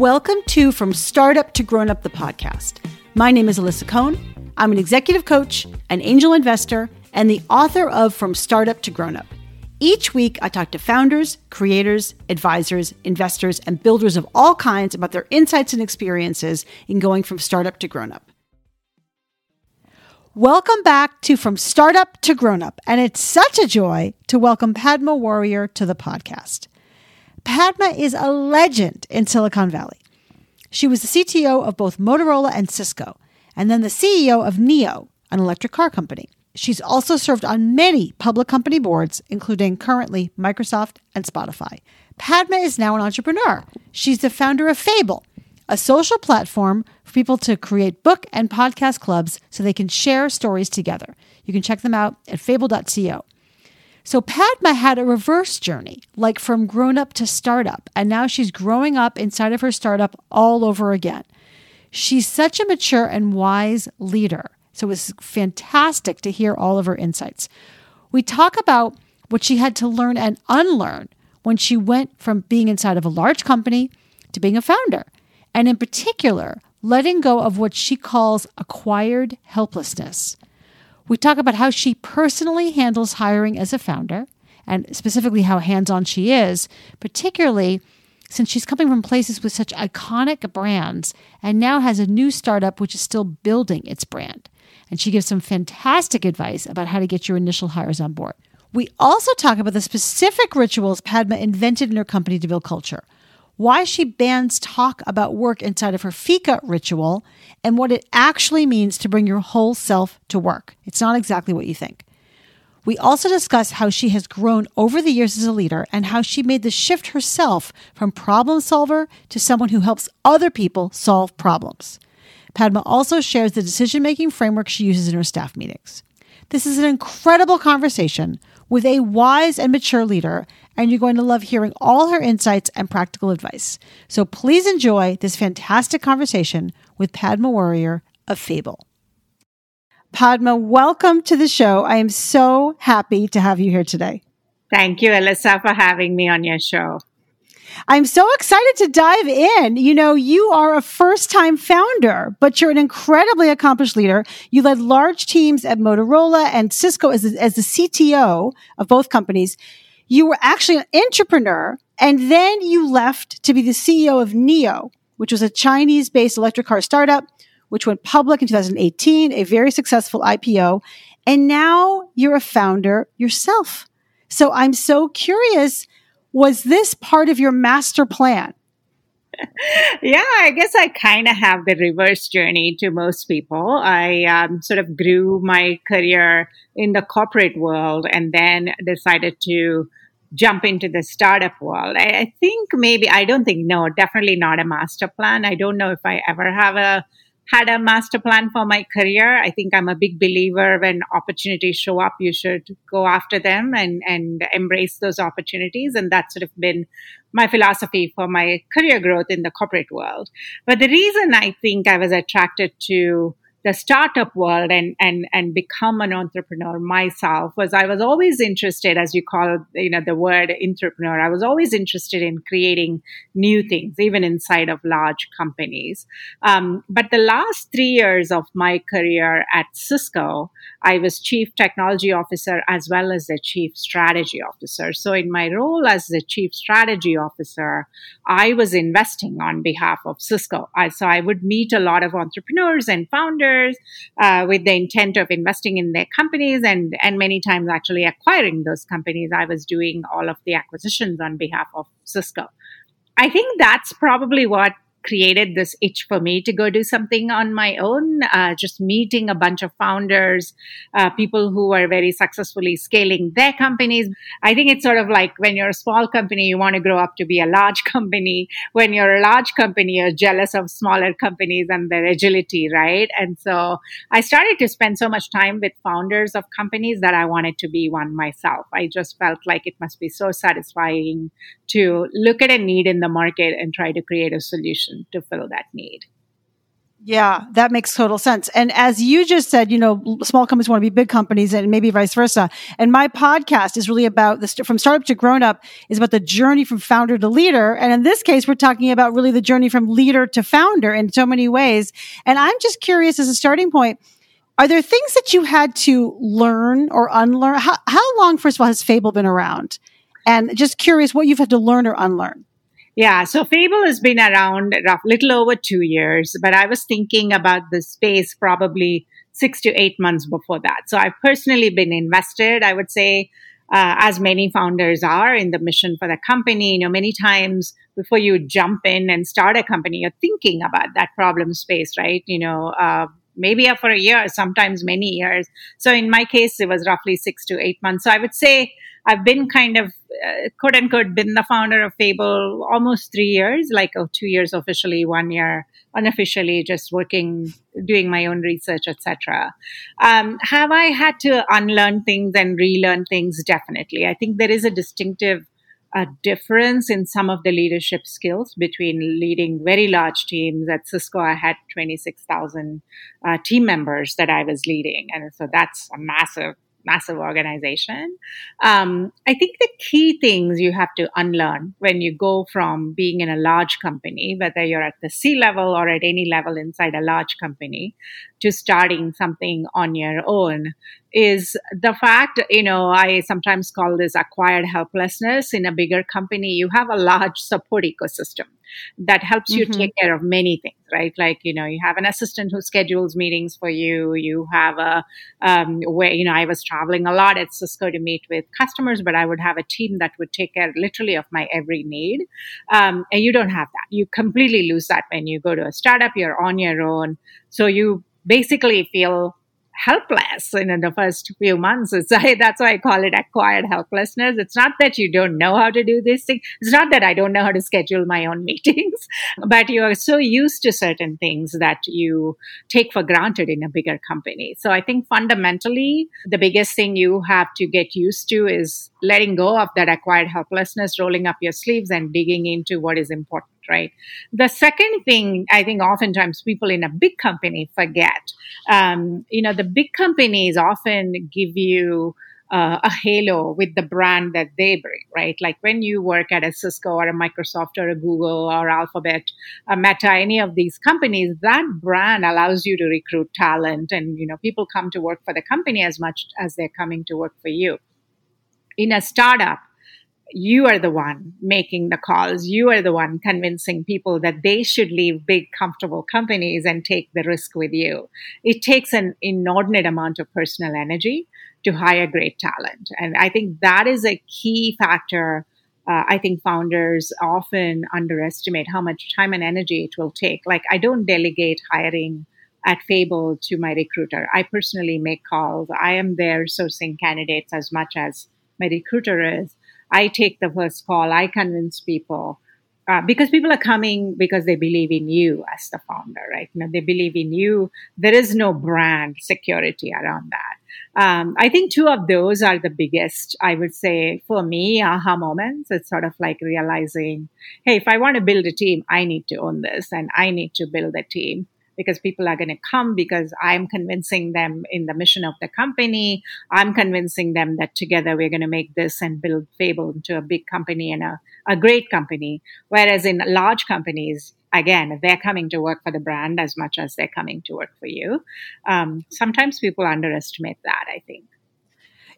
Welcome to From Startup to Grown Up, the podcast. My name is Alisa Cohn. I'm an executive coach, an angel investor, and the author of From Startup to Grown Up. Each week, I talk to founders, creators, advisors, investors, and builders of all kinds about their insights and experiences in going from startup to grown up. Welcome back to From Startup to Grown Up, and it's such a joy to welcome Padma Warrior to the podcast. Padma is a legend in Silicon Valley. She was the CTO of both Motorola and Cisco, and then the CEO of NIO, an electric car company. She's also served on many public company boards, including currently Microsoft and Spotify. Padma is now an entrepreneur. She's the founder of Fable, a social platform for people to create book and podcast clubs so they can share stories together. You can check them out at fable.co. So Padma had a reverse journey, like from grown up to startup, and now she's growing up inside of her startup all over again. She's such a mature and wise leader. So it was fantastic to hear all of her insights. We talk about what she had to learn and unlearn when she went from being inside of a large company to being a founder, and in particular, letting go of what she calls acquired helplessness. We talk about how she personally handles hiring as a founder and specifically how hands on she is, particularly since she's coming from places with such iconic brands and now has a new startup which is still building its brand. And she gives some fantastic advice about how to get your initial hires on board. We also talk about the specific rituals Padma invented in her company to build culture why she bans talk about work inside of her fika ritual, and what it actually means to bring your whole self to work. It's not exactly what you think. We also discuss how she has grown over the years as a leader and how she made the shift herself from problem solver to someone who helps other people solve problems. Padma also shares the decision making framework she uses in her staff meetings. This is an incredible conversation with a wise and mature leader, and you're going to love hearing all her insights and practical advice. So please enjoy this fantastic conversation with Padma Warrior of Fable. Padma, welcome to the show. I am so happy to have you here today. Thank you, Alisa, for having me on your show. I'm so excited to dive in. You know, you are a first time founder, but you're an incredibly accomplished leader. You led large teams at Motorola and Cisco as, as the CTO of both companies. You were actually an entrepreneur and then you left to be the CEO of NIO, which was a Chinese based electric car startup, which went public in 2018, a very successful IPO. And now you're a founder yourself. So I'm so curious was this part of your master plan? yeah, I guess I kind of have the reverse journey to most people. I um, sort of grew my career in the corporate world and then decided to jump into the startup world. I, I think maybe, I don't think, no, definitely not a master plan. I don't know if I ever have a had a master plan for my career. I think I'm a big believer when opportunities show up, you should go after them and, and embrace those opportunities. And that's sort of been my philosophy for my career growth in the corporate world. But the reason I think I was attracted to the startup world and and and become an entrepreneur myself was I was always interested, as you call you know the word entrepreneur. I was always interested in creating new things, even inside of large companies. Um, but the last three years of my career at Cisco, I was chief technology officer as well as the chief strategy officer. So in my role as the chief strategy officer, I was investing on behalf of Cisco. I, so I would meet a lot of entrepreneurs and founders uh, with the intent of investing in their companies and, and many times actually acquiring those companies. I was doing all of the acquisitions on behalf of Cisco. I think that's probably what created this itch for me to go do something on my own. Uh, just meeting a bunch of founders, uh, people who are very successfully scaling their companies. I think it's sort of like when you're a small company, you want to grow up to be a large company. When you're a large company, you're jealous of smaller companies and their agility, right? And so I started to spend so much time with founders of companies that I wanted to be one myself. I just felt like it must be so satisfying to look at a need in the market and try to create a solution to fill that need. Yeah, that makes total sense. And as you just said, you know, small companies want to be big companies and maybe vice versa. And my podcast is really about this from startup to grown up is about the journey from founder to leader. And in this case, we're talking about really the journey from leader to founder in so many ways. And I'm just curious as a starting point, are there things that you had to learn or unlearn? How, how long, first of all, has Fable been around? And just curious what you've had to learn or unlearn. Yeah, so Fable has been around a little over two years, but I was thinking about the space probably six to eight months before that. So I've personally been invested, I would say, uh, as many founders are in the mission for the company. You know, many times before you jump in and start a company, you're thinking about that problem space, right? You know, uh, maybe for a year, sometimes many years. So in my case, it was roughly six to eight months. So I would say I've been kind of uh, quote unquote been the founder of Fable almost three years, like oh, two years officially, one year unofficially, just working, doing my own research, etc. Um, have I had to unlearn things and relearn things? Definitely. I think there is a distinctive a difference in some of the leadership skills between leading very large teams. At Cisco, I had 26,000 uh, team members that I was leading. And so that's a massive massive organization. Um, I think the key things you have to unlearn when you go from being in a large company, whether you're at the C level or at any level inside a large company, to starting something on your own is the fact, you know, I sometimes call this acquired helplessness in a bigger company. You have a large support ecosystem that helps you mm-hmm. take care of many things, right? Like, you know, you have an assistant who schedules meetings for you. You have a, um, where, you know, I was traveling a lot at Cisco to meet with customers, but I would have a team that would take care literally of my every need. Um, and you don't have that. You completely lose that when you go to a startup, you're on your own. So you basically feel helpless in the first few months. It's, that's why I call it acquired helplessness. It's not that you don't know how to do this thing. It's not that I don't know how to schedule my own meetings, but you are so used to certain things that you take for granted in a bigger company. So I think fundamentally, the biggest thing you have to get used to is letting go of that acquired helplessness, rolling up your sleeves and digging into what is important right? The second thing I think oftentimes people in a big company forget, um, you know, the big companies often give you uh, a halo with the brand that they bring, right? Like when you work at a Cisco or a Microsoft or a Google or Alphabet, a Meta, any of these companies, that brand allows you to recruit talent and, you know, people come to work for the company as much as they're coming to work for you. In a startup, you are the one making the calls. You are the one convincing people that they should leave big, comfortable companies and take the risk with you. It takes an inordinate amount of personal energy to hire great talent. And I think that is a key factor. Uh, I think founders often underestimate how much time and energy it will take. Like, I don't delegate hiring at Fable to my recruiter. I personally make calls. I am there sourcing candidates as much as my recruiter is. I take the first call. I convince people uh, because people are coming because they believe in you as the founder, right? You know, they believe in you. There is no brand security around that. Um, I think two of those are the biggest, I would say, for me, aha moments. It's sort of like realizing, hey, if I want to build a team, I need to own this and I need to build a team because people are going to come because I'm convincing them in the mission of the company. I'm convincing them that together we're going to make this and build Fable into a big company and a, a great company. Whereas in large companies, again, they're coming to work for the brand as much as they're coming to work for you. Um, sometimes people underestimate that, I think.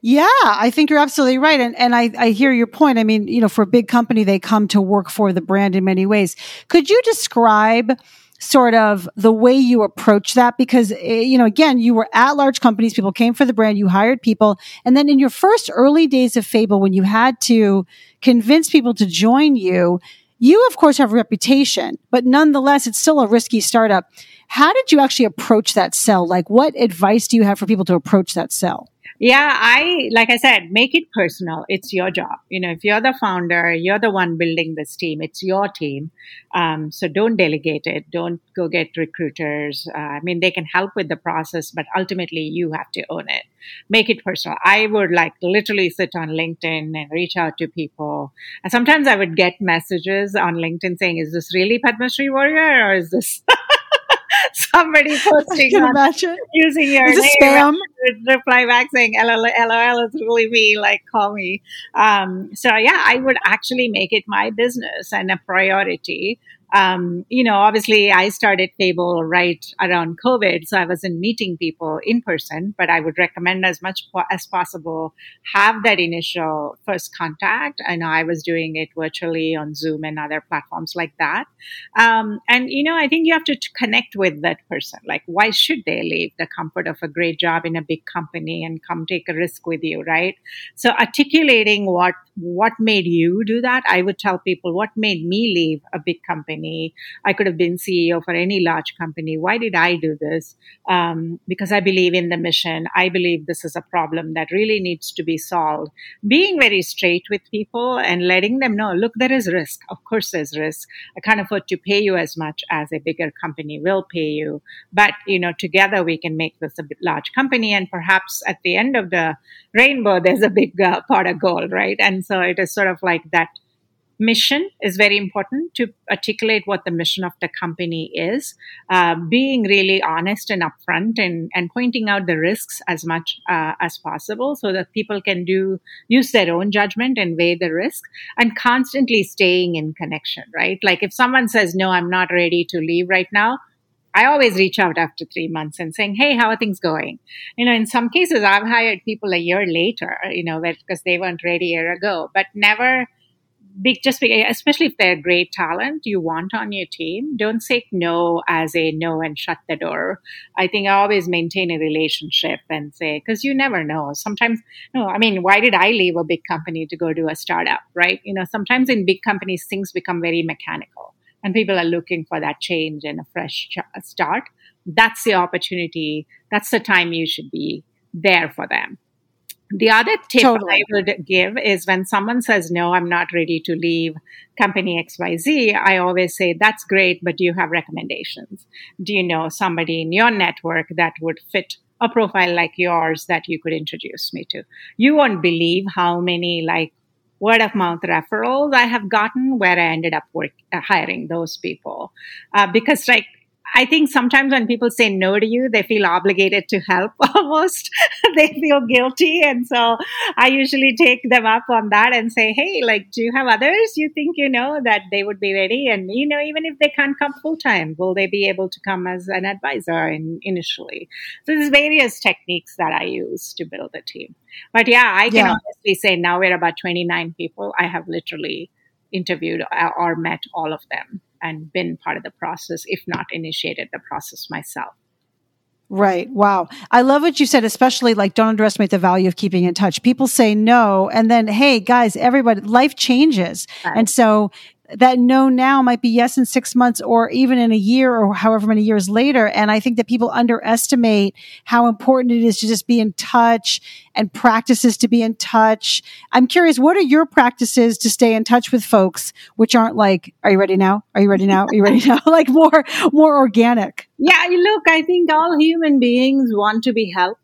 Yeah, I think you're absolutely right. And, and I, I hear your point. I mean, you know, for a big company, they come to work for the brand in many ways. Could you describe sort of the way you approach that because eh, you know again you were at large companies people came for the brand you hired people. And then in your first early days of fable when you had to convince people to join you you of course have a reputation but nonetheless it's still a risky startup. How did you actually approach that sell? Like what advice do you have for people to approach that sell yeah, I, like I said, make it personal. It's your job. You know, if you're the founder, you're the one building this team. It's your team. Um, so don't delegate it. Don't go get recruiters. Uh, I mean, they can help with the process, but ultimately you have to own it. Make it personal. I would like literally sit on LinkedIn and reach out to people. And sometimes I would get messages on LinkedIn saying, is this really Padma Warrior or is this somebody posting on, imagine. using your Is name spam? reply back saying LOL, LOL is really me, like call me. Um, so yeah, I would actually make it my business and a priority um, you know, obviously I started Fable right around COVID, so I wasn't meeting people in person, but I would recommend as much po- as possible have that initial first contact. I know I was doing it virtually on Zoom and other platforms like that. Um, and, you know, I think you have to t- connect with that person. Like, why should they leave the comfort of a great job in a big company and come take a risk with you, right? So articulating what, what made you do that, I would tell people what made me leave a big company company. I could have been CEO for any large company. Why did I do this? Um, because I believe in the mission. I believe this is a problem that really needs to be solved. Being very straight with people and letting them know, look, there is risk. Of course, there's risk. I can't afford to pay you as much as a bigger company will pay you. But, you know, together we can make this a large company. And perhaps at the end of the rainbow, there's a big uh, pot of gold, right? And so it is sort of like that mission is very important to articulate what the mission of the company is uh, being really honest and upfront and, and pointing out the risks as much uh, as possible so that people can do use their own judgment and weigh the risk and constantly staying in connection right like if someone says no i'm not ready to leave right now I always reach out after three months and saying, Hey, how are things going? You know, in some cases, I've hired people a year later, you know, because they weren't ready a year ago, but never big, just be, especially if they're great talent you want on your team, don't say no as a no and shut the door. I think I always maintain a relationship and say, because you never know. Sometimes, no, I mean, why did I leave a big company to go to a startup, right? You know, sometimes in big companies, things become very mechanical and people are looking for that change and a fresh start. That's the opportunity. That's the time you should be there for them. The other tip totally. I would give is when someone says, No, I'm not ready to leave company XYZ, I always say, That's great, but do you have recommendations? Do you know somebody in your network that would fit a profile like yours that you could introduce me to? You won't believe how many like word of mouth referrals I have gotten where I ended up work, uh, hiring those people. Uh, because like I think sometimes when people say no to you, they feel obligated to help almost. they feel guilty. And so I usually take them up on that and say, Hey, like, do you have others you think you know that they would be ready? And, you know, even if they can't come full time, will they be able to come as an advisor in, initially? So there's various techniques that I use to build a team. But yeah, I can yeah. honestly say now we're about 29 people. I have literally interviewed uh, or met all of them and been part of the process, if not initiated the process myself. Right. Wow. I love what you said, especially like don't underestimate the value of keeping in touch. People say no. And then, hey, guys, everybody, life changes. Right. And so that no now might be yes in six months or even in a year or however many years later. And I think that people underestimate how important it is to just be in touch and practices to be in touch. I'm curious, what are your practices to stay in touch with folks, which aren't like, are you ready now? Are you ready now? Are you ready now? like more, more organic. Yeah. Look, I think all human beings want to be helped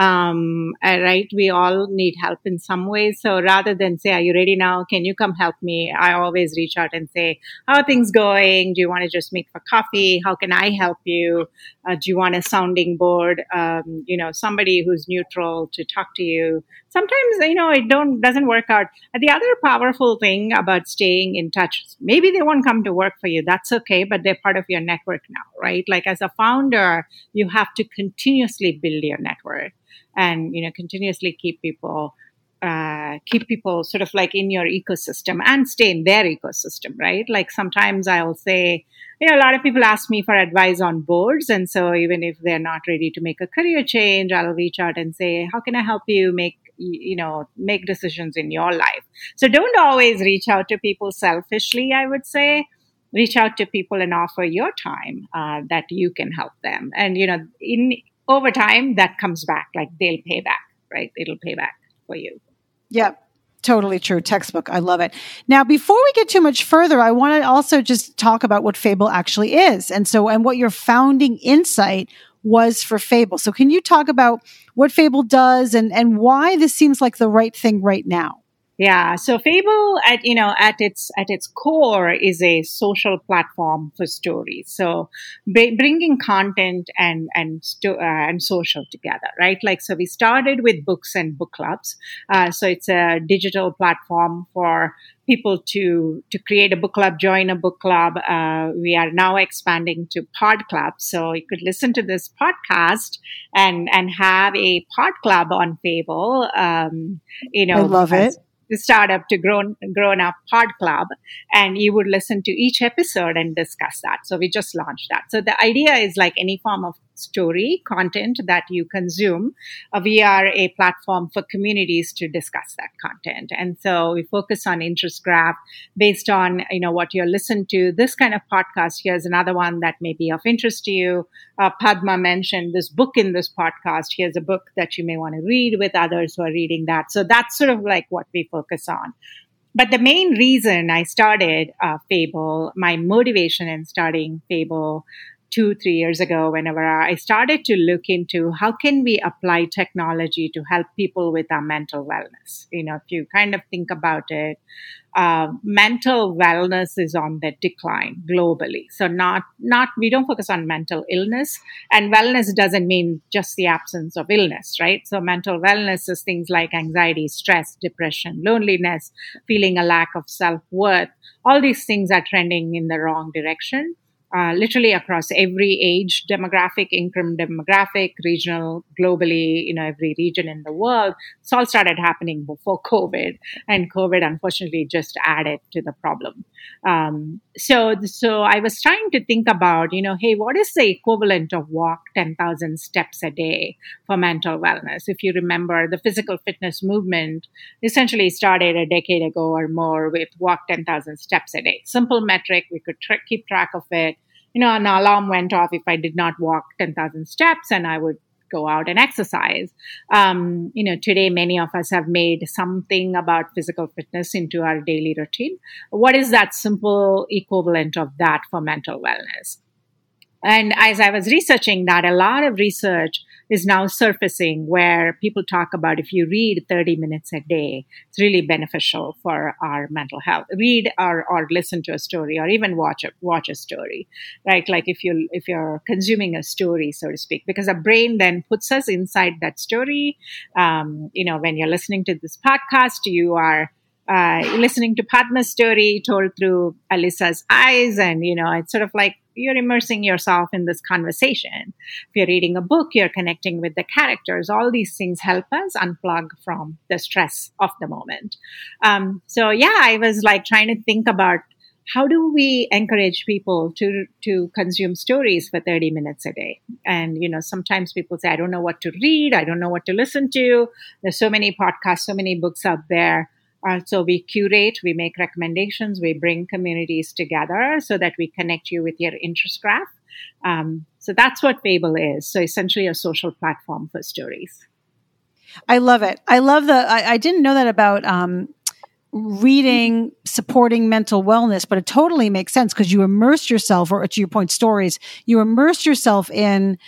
um, uh, right? We all need help in some ways. So rather than say, are you ready now? Can you come help me? I always reach out and say, how are things going? Do you want to just meet for coffee? How can I help you? Uh, do you want a sounding board? Um, you know, somebody who's neutral to talk to you. Sometimes, you know, it don't, doesn't work out. The other powerful thing about staying in touch, maybe they won't come to work for you. That's okay, but they're part of your network now, right? Like as a founder, you have to continuously build your network and you know continuously keep people uh, keep people sort of like in your ecosystem and stay in their ecosystem, right? Like sometimes I'll say, you know, a lot of people ask me for advice on boards. And so even if they're not ready to make a career change, I'll reach out and say, how can I help you make, you know, make decisions in your life? So don't always reach out to people selfishly, I would say. Reach out to people and offer your time uh, that you can help them. And, you know, in over time that comes back. Like they'll pay back right? It'll pay back for you. Yep. Totally true. Textbook. I love it. Now before we get too much further i want to also just talk about what fable actually is and so and what your founding insight was for fable. So can you talk about what fable does and and why this seems like the right thing right now Yeah, so Fable at you know at its at its core is a social platform for stories. So b- bringing content and and sto- uh, and social together, right? Like so, we started with books and book clubs. Uh, so it's a digital platform for people to to create a book club, join a book club. Uh, we are now expanding to pod clubs, so you could listen to this podcast and and have a pod club on Fable. Um, you know, I love it startup to grown grown up pod club and you would listen to each episode and discuss that. So we just launched that. So the idea is like any form of story content that you consume uh, we are a platform for communities to discuss that content. And so we focus on interest graph based on you know what you're listening to. This kind of podcast here's another one that may be of interest to you. Uh, padma mentioned this book in this podcast. Here's a book that you may want to read with others who are reading that. So that's sort of like what we focus on. But the main reason I started uh, Fable, my motivation in starting Fable two, three years ago, whenever I started to look into how can we apply technology to help people with our mental wellness. You know, if you kind of think about it, uh, mental wellness is on the decline globally. So not not we don't focus on mental illness, and wellness doesn't mean just the absence of illness, right? So mental wellness is things like anxiety, stress, depression, loneliness, feeling a lack of self worth. All these things are trending in the wrong direction uh, literally across every age demographic, income demographic, regional, globally, you know, every region in the world. It's all started happening before COVID, and COVID unfortunately just added to the problem. Um, so, so I was trying to think about, you know, hey, what is the equivalent of walk 10,000 steps a day for mental wellness? If you remember, the physical fitness movement essentially started a decade ago or more with walk 10,000 steps a day. Simple metric, we could tra- keep track of it you know, an alarm went off if I did not walk 10,000 steps and I would go out and exercise. Um, you know, today many of us have made something about physical fitness into our daily routine. What is that simple equivalent of that for mental wellness? And as I was researching that, a lot of research is now surfacing where people talk about if you read 30 minutes a day, it's really beneficial for our mental health. Read or, or listen to a story or even watch a, watch a story, right? Like if you if you're consuming a story, so to speak, because a brain then puts us inside that story. Um, you know, when you're listening to this podcast, you are uh, listening to Padma's story told through Alisa's eyes, and you know, it's sort of like you're immersing yourself in this conversation. If you're reading a book, you're connecting with the characters. All these things help us unplug from the stress of the moment. Um, so yeah, I was like trying to think about how do we encourage people to to consume stories for 30 minutes a day and you know sometimes people say i don't know what to read i don't know what to listen to there's so many podcasts so many books out there uh, so we curate, we make recommendations, we bring communities together so that we connect you with your interest graph. Um, so that's what Fable is. So essentially a social platform for stories. I love it. I love the, I, I didn't know that about, um, reading supporting mental wellness but it totally makes sense because you immerse yourself or to your point stories you immerse yourself in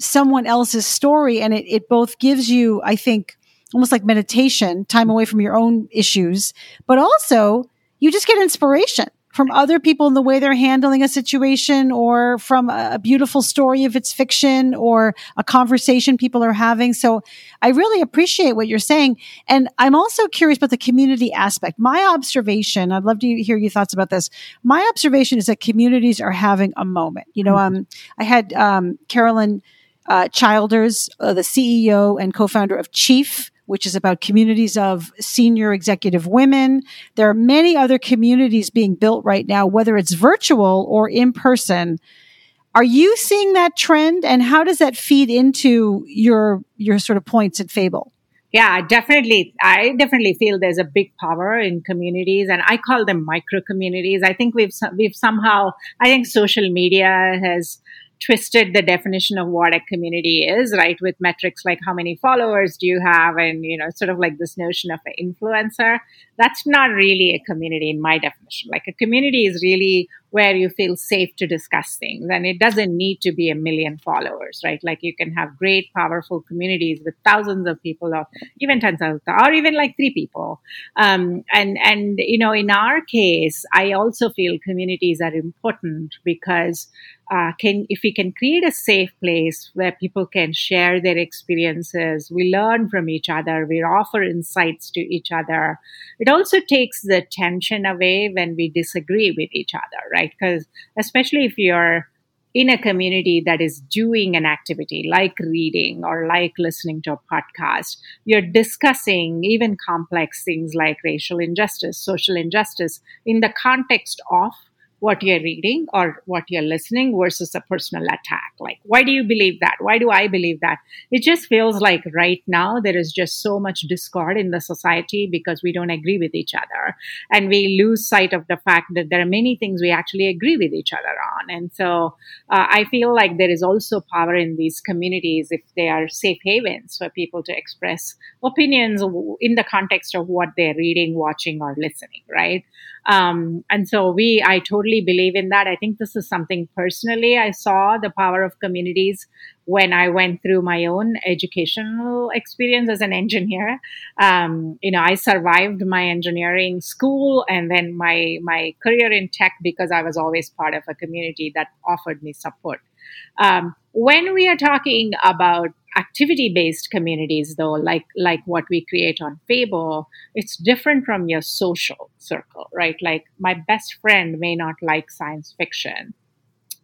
someone else's story and it, it both gives you i think almost like meditation, time away from your own issues, but also you just get inspiration from other people in the way they're handling a situation or from a beautiful story if it's fiction or a conversation people are having. So I really appreciate what you're saying. And I'm also curious about the community aspect. My observation, I'd love to hear your thoughts about this. My observation is that communities are having a moment. You know, mm-hmm. um, I had um, Carolyn uh, Childers, uh, the CEO and co-founder of Chief, which is about communities of senior executive women. There are many other communities being built right now, whether it's virtual or in person. Are you seeing that trend and how does that feed into your your sort of points at Fable? Yeah, definitely. I definitely feel there's a big power in communities and I call them micro communities. I think we've we've somehow I think social media has twisted the definition of what a community is, right? With metrics like how many followers do you have, and you know, sort of like this notion of an influencer. That's not really a community in my definition. Like a community is really where you feel safe to discuss things. And it doesn't need to be a million followers, right? Like you can have great, powerful communities with thousands of people or even tens of, or even like three people. Um, and, and, you know, in our case, I also feel communities are important because uh, can if we can create a safe place where people can share their experiences we learn from each other we offer insights to each other it also takes the tension away when we disagree with each other right? Because especially if you're in a community that is doing an activity like reading or like listening to a podcast, you're discussing even complex things like racial injustice, social injustice in the context of what you're reading or what you're listening versus a personal attack. Like, why do you believe that? Why do I believe that? It just feels like right now there is just so much discord in the society because we don't agree with each other. And we lose sight of the fact that there are many things we actually agree with each other on. And so uh, I feel like there is also power in these communities if they are safe havens for people to express opinions in the context of what they're reading, watching, or listening, right? Um, and so we, I totally believe in that. I think this is something personally I saw the power of communities when I went through my own educational experience as an engineer. Um, you know, I survived my engineering school and then my my career in tech because I was always part of a community that offered me support. Um, when we are talking about activity based communities though like like what we create on fable it's different from your social circle right? Like my best friend may not like science fiction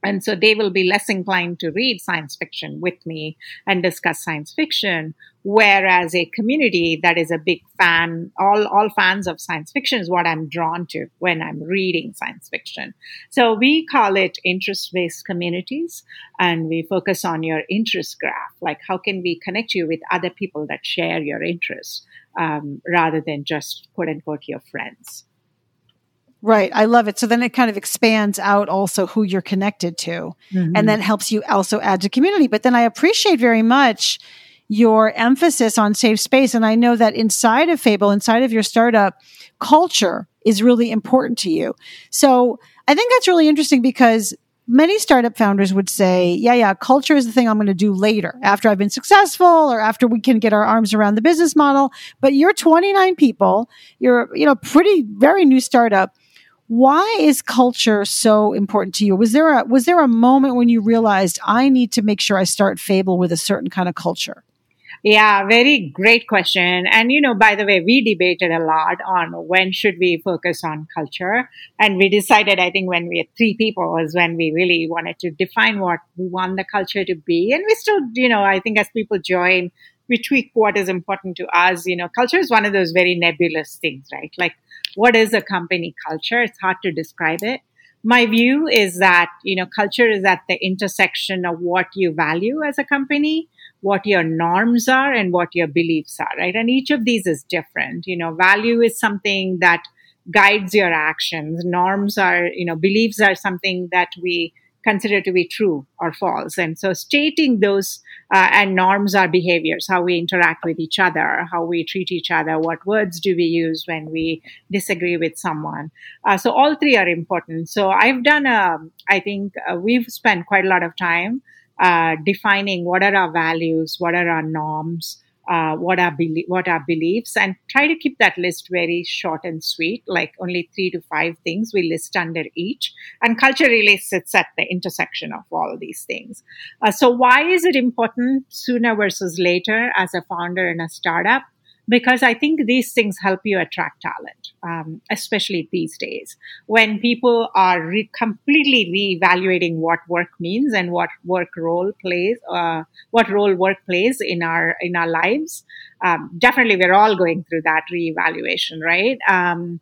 and so they will be less inclined to read science fiction with me and discuss science fiction. Whereas a community that is a big fan, all, all fans of science fiction is what I'm drawn to when I'm reading science fiction. So we call it interest based communities and we focus on your interest graph. Like how can we connect you with other people that share your interests um, rather than just quote unquote your friends. Right. I love it. So then it kind of expands out also who you're connected to mm-hmm. and then helps you also add to community. But then I appreciate very much your emphasis on safe space. And I know that inside of Fable, inside of your startup, culture is really important to you. So I think that's really interesting because many startup founders would say, yeah, yeah, culture is the thing I'm going to do later after I've been successful or after we can get our arms around the business model. But you're 29 people. You're, you know, pretty, very new startup why is culture so important to you? Was there a was there a moment when you realized I need to make sure I start Fable with a certain kind of culture? Yeah, very great question. And you know, by the way, we debated a lot on when should we focus on culture. And we decided, I think when we had three people was when we really wanted to define what we want the culture to be. And we still, you know, I think as people join, we tweak what is important to us. You know, culture is one of those very nebulous things, right? Like what is a company culture? It's hard to describe it. My view is that, you know, culture is at the intersection of what you value as a company, what your norms are and what your beliefs are, right? And each of these is different. You know, value is something that guides your actions. Norms are, you know, beliefs are something that we consider to be true or false. And so stating those uh, and norms are behaviors, how we interact with each other, how we treat each other, what words do we use when we disagree with someone. Uh, so all three are important. So I've done a, I think uh, we've spent quite a lot of time uh, defining what are our values, what are our norms, uh, what are what beliefs and try to keep that list very short and sweet like only three to five things we list under each and culture really sits at the intersection of all these things. Uh, so why is it important sooner versus later as a founder in a startup because I think these things help you attract talent, um, especially these days when people are re- completely reevaluating what work means and what work role plays, uh, what role work plays in our in our lives. Um, definitely, we're all going through that reevaluation, right? Um,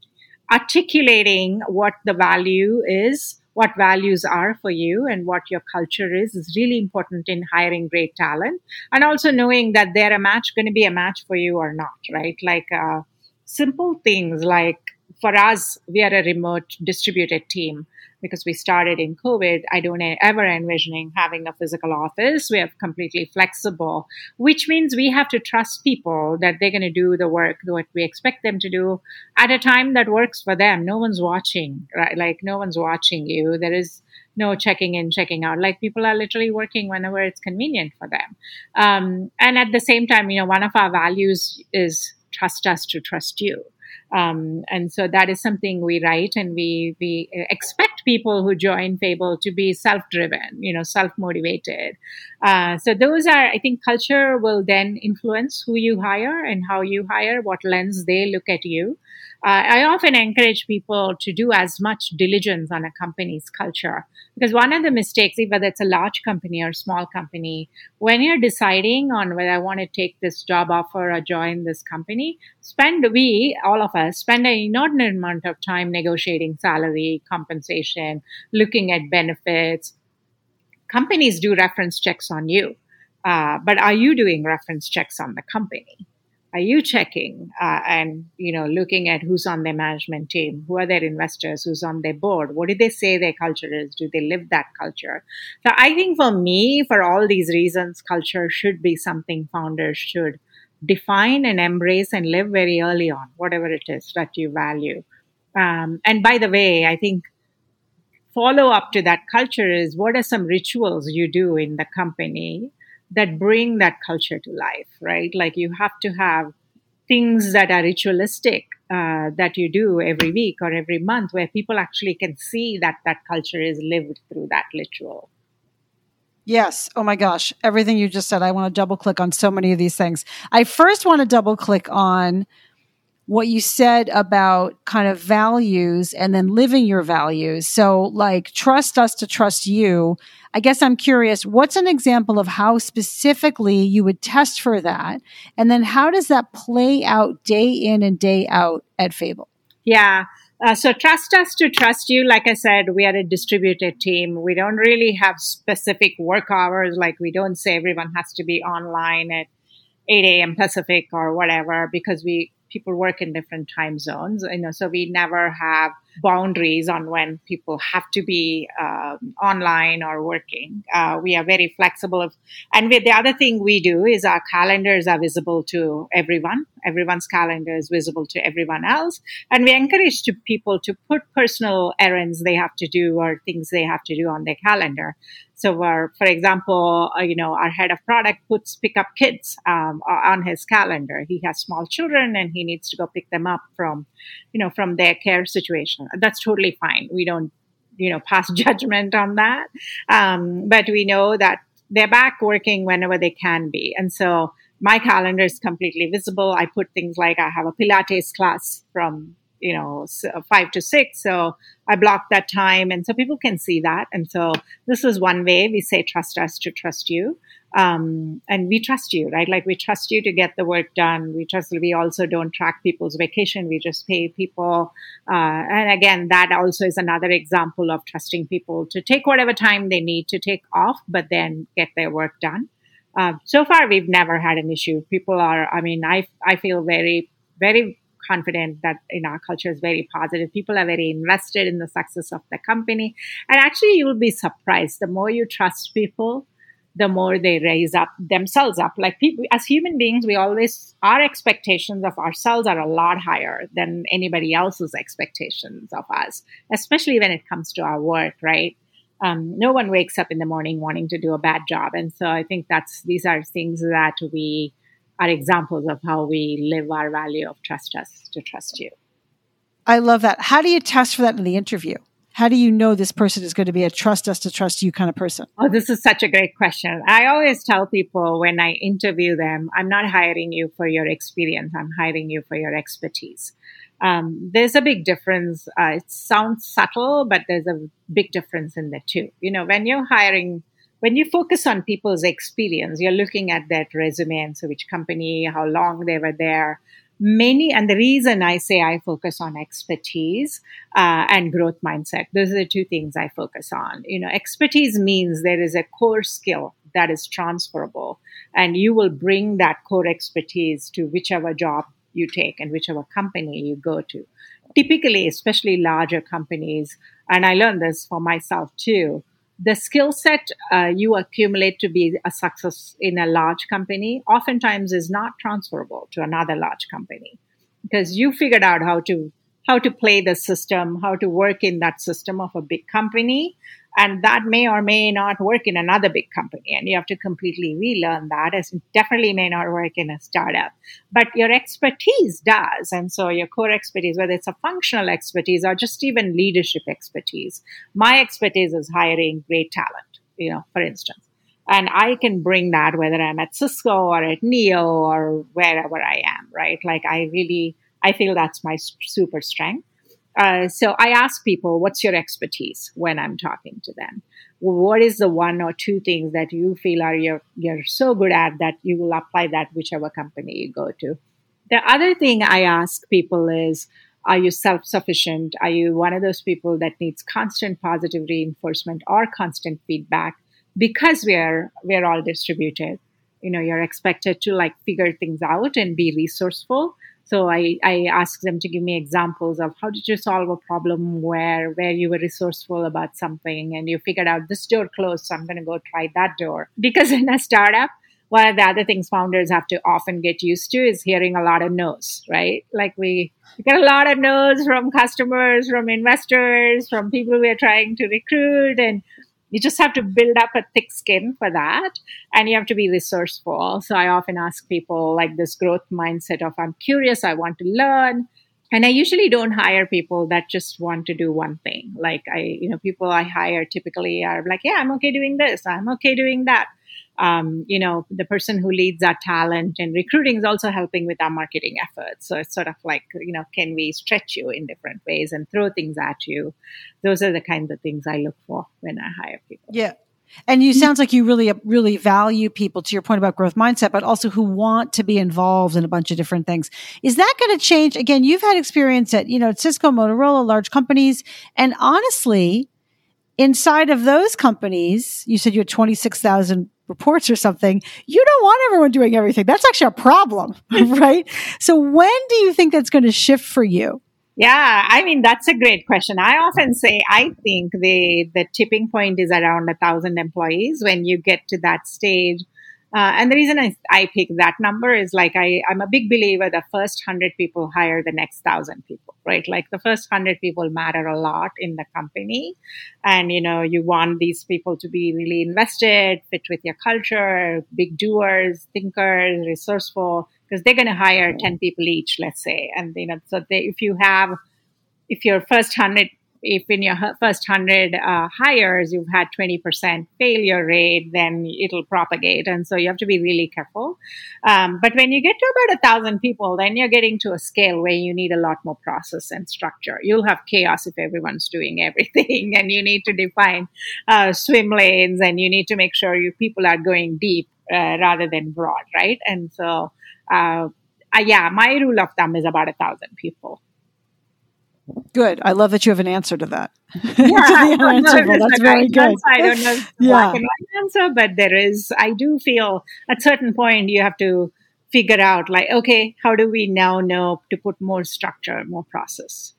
articulating what the value is what values are for you and what your culture is is really important in hiring great talent. And also knowing that they're a match going to be a match for you or not right? Like uh, simple things like for us we are a remote distributed team because we started in COVID, I don't ever envisioning having a physical office. We are completely flexible, which means we have to trust people that they're going to do the work that we expect them to do at a time that works for them. No one's watching, right? Like no one's watching you. There is no checking in, checking out. Like people are literally working whenever it's convenient for them. Um, and at the same time, you know, one of our values is trust us to trust you. Um, and so that is something we write and we, we expect people who join Fable to be self-driven, you know, self-motivated. Uh, so those are, I think culture will then influence who you hire and how you hire, what lens they look at you. Uh, I often encourage people to do as much diligence on a company's culture because one of the mistakes, whether it's a large company or small company, when you're deciding on whether I want to take this job offer or join this company, spend we all of us spend an inordinate amount of time negotiating salary, compensation, looking at benefits. Companies do reference checks on you, uh, but are you doing reference checks on the company? are you checking uh, and you know looking at who's on their management team? Who are their investors? Who's on their board? What do they say their culture is? Do they live that culture? So i think for me for all these reasons culture should be something founders should define and embrace and live very early on whatever it is that you value um, and by the way i think follow up to that culture is what are some rituals you do in the company that bring that culture to life, right? Like you have to have things that are ritualistic uh, that you do every week or every month where people actually can see that that culture is lived through that ritual. Yes. Oh my gosh. Everything you just said, I want to double click on so many of these things. I first want to double click on what you said about kind of values and then living your values. So, like, trust us to trust you. I guess I'm curious, what's an example of how specifically you would test for that? And then how does that play out day in and day out at Fable? Yeah. Uh, so trust us to trust you. Like I said, we are a distributed team. We don't really have specific work hours. Like we don't say everyone has to be online at 8 a.m. Pacific or whatever because we people work in different time zones you know so we never have boundaries on when people have to be um, online or working uh, we are very flexible Of, and with the other thing we do is our calendars are visible to everyone everyone's calendar is visible to everyone else and we encourage to people to put personal errands they have to do or things they have to do on their calendar so, our, for example, uh, you know, our head of product puts pick up kids um, on his calendar. He has small children and he needs to go pick them up from, you know, from their care situation. That's totally fine. We don't, you know, pass judgment on that. Um, but we know that they're back working whenever they can be. And so my calendar is completely visible. I put things like I have a Pilates class from you know five to six so i block that time and so people can see that and so this is one way we say trust us to trust you um, and we trust you right? Like we trust you to get the work done. We trust we also don't track people's vacation. We just pay people uh, and again that also is another example of trusting people to take whatever time they need to take off but then get their work done. Uh, so far we've never had an issue. People are i mean i i feel very very confident that in our culture is very positive. People are very invested in the success of the company. And actually, you will be surprised. The more you trust people, the more they raise up themselves up. Like people, as human beings, we always, our expectations of ourselves are a lot higher than anybody else's expectations of us, especially when it comes to our work, right? Um, no one wakes up in the morning wanting to do a bad job. And so I think that's, these are things that we, are examples of how we live our value of trust us to trust you. I love that. How do you test for that in the interview? How do you know this person is going to be a trust us to trust you kind of person? Oh, this is such a great question. I always tell people when I interview them, I'm not hiring you for your experience, I'm hiring you for your expertise. Um, there's a big difference. Uh, it sounds subtle, but there's a big difference in the two. You know, when you're hiring when you focus on people's experience, you're looking at that resume and so which company, how long they were there. Many, and the reason I say I focus on expertise uh, and growth mindset, those are the two things I focus on. You know, expertise means there is a core skill that is transferable, and you will bring that core expertise to whichever job you take and whichever company you go to typically, especially larger companies, and I learned this for myself too, the skill set uh, you accumulate to be a success in a large company oftentimes is not transferable to another large company because you figured out how to how to play the system how to work in that system of a big company and that may or may not work in another big company and you have to completely relearn that as definitely may not work in a startup. But your expertise does and so your core expertise whether it's a functional expertise or just even leadership expertise my expertise is hiring great talent you know for instance. And i can bring that whether i'm at cisco or at NIO or wherever i am right? Like i really i feel that's my super strength uh, so I ask people, what's your expertise when I'm talking to them? What is the one or two things that you feel are you're, you're so good at that you will apply that whichever company you go to? The other thing I ask people is, are you self-sufficient? Are you one of those people that needs constant positive reinforcement or constant feedback? Because we're we're all distributed, you know, you're expected to like figure things out and be resourceful so I, I asked them to give me examples of how did you solve a problem where where you were resourceful about something and you figured out this door closed, so I'm going to go try that door. Because in a startup, one of the other things founders have to often get used to is hearing a lot of no's, right? Like we, get a lot of no's from customers, from investors, from people we are trying to recruit, and you just have to build up a thick skin for that and you have to be resourceful. So I often ask people like this growth mindset of I'm curious, I want to learn. And I usually don't hire people that just want to do one thing. Like I, you know, people I hire typically are like, yeah, I'm okay doing this. I'm okay doing that um, you know, the person who leads our talent and recruiting is also helping with our marketing efforts. So it's sort of like, you know, can we stretch you in different ways and throw things at you? Those are the kinds of things I look for when I hire people. Yeah. And you sounds like you really, really value people to your point about growth mindset, but also who want to be involved in a bunch of different things. Is that going to change? Again, you've had experience at, you know, Cisco, Motorola, large companies. And honestly, inside of those companies, you said you had 26,000 reports or something, you don't want everyone doing everything. That's actually a problem, right? So when do you think that's going to shift for you? Yeah, I mean that's a great question. I often say I think the the tipping point is around a thousand employees when you get to that stage uh, and the reason I, I pick that number is like I, I'm a big believer the first hundred people hire the next thousand people, right? Like the first hundred people matter a lot in the company. And, you know, you want these people to be really invested, fit with your culture, big doers, thinkers, resourceful, because they're going to hire 10 people each, let's say. And, you know, so they, if you have, if your first hundred if in your first 100 uh, hires you've had 20% failure rate, then it'll propagate. And so you have to be really careful. Um, but when you get to about a thousand people, then you're getting to a scale where you need a lot more process and structure. You'll have chaos if everyone's doing everything and you need to define uh, swim lanes and you need to make sure you people are going deep uh, rather than broad, right? And so, uh, uh, yeah, my rule of thumb is about a thousand people. Good. I love that you have an answer to that. Yeah, to That's very good. I don't know yeah. black and white answer, but there is. I do feel at certain point you have to figure out, like, okay, how do we now know to put more structure, more process?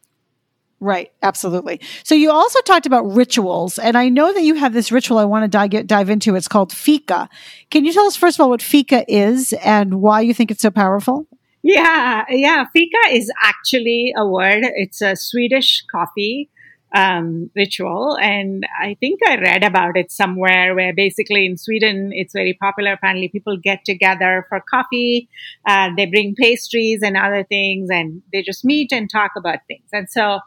Right, absolutely. So you also talked about rituals, and I know that you have this ritual I want to dive, dive into. It's called fika. Can you tell us first of all what fika is and why you think it's so powerful? Yeah, yeah. Fika is actually a word. It's a Swedish coffee um, ritual. And I think I read about it somewhere where basically in Sweden, it's very popular. Apparently, people get together for coffee. Uh, they bring pastries and other things, and they just meet and talk about things. And so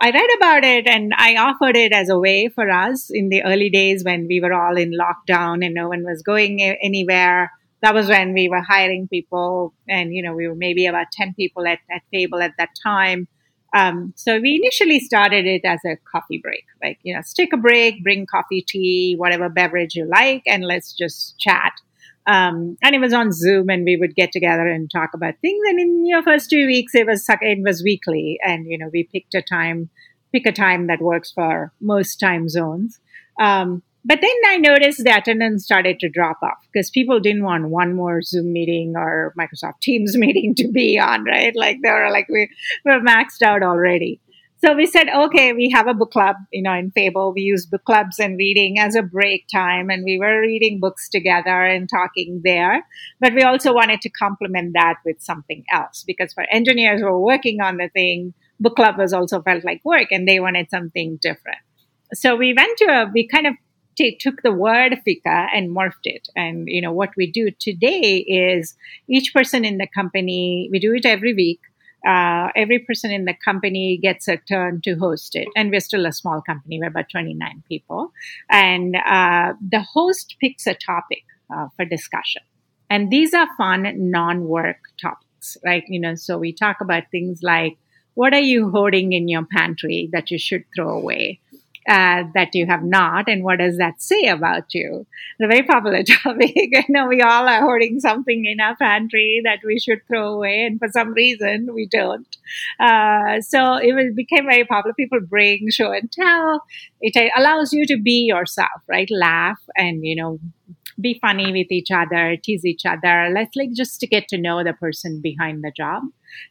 I read about it and I offered it as a way for us in the early days when we were all in lockdown and no one was going anywhere that was when we were hiring people and you know we were maybe about 10 people at that table at that time. Um, so we initially started it as a coffee break like you know take a break bring coffee tea whatever beverage you like and let's just chat. Um, and it was on zoom and we would get together and talk about things. And in your first two weeks it was it was weekly. And you know we picked a time pick a time that works for most time zones. Um, but then I noticed the attendance started to drop off because people didn't want one more Zoom meeting or Microsoft Teams meeting to be on, right? Like they were like, we, we're maxed out already. So we said, okay, we have a book club, you know, in Fable. We use book clubs and reading as a break time. And we were reading books together and talking there. But we also wanted to complement that with something else because for engineers who were working on the thing, book club was also felt like work and they wanted something different. So we went to a, we kind of t- took the word fika and morphed it. And, you know, what we do today is each person in the company, we do it every week uh, every person in the company gets a turn to host it. And we're still a small company, we're about 29 people. And uh, the host picks a topic uh, for discussion. And these are fun, non work topics, right? You know, so we talk about things like what are you holding in your pantry that you should throw away? Uh, that you have not, and what does that say about you? It's a very popular topic. I know we all are hoarding something in our pantry that we should throw away, and for some reason we don't. Uh, so it became very popular. People bring show and tell. It allows you to be yourself, right? Laugh and you know be funny with each other, tease each other. Let's like just to get to know the person behind the job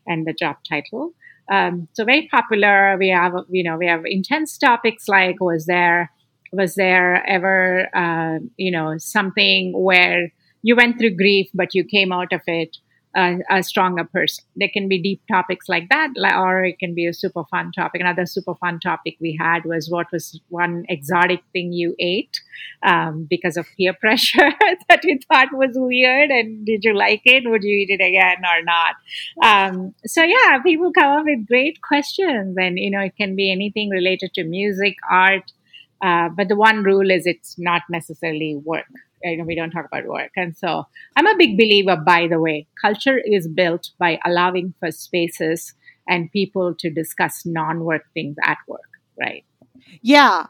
and the job title. Um, so very popular. We have, you know, we have intense topics like was there, was there ever, uh, you know, something where you went through grief, but you came out of it a, a, stronger person. There can be deep topics like that, or it can be a super fun topic. Another super fun topic we had was what was one exotic thing you ate um, because of peer pressure that you thought was weird, and did you like it? Would you eat it again or not? Um, so yeah, people come up with great questions, and you know it can be anything related to music, art. Uh, but the one rule is it's not necessarily work you know, we don't talk about work. And so I'm a big believer, by the way, culture is built by allowing for spaces and people to discuss non work things at work, right? Yeah.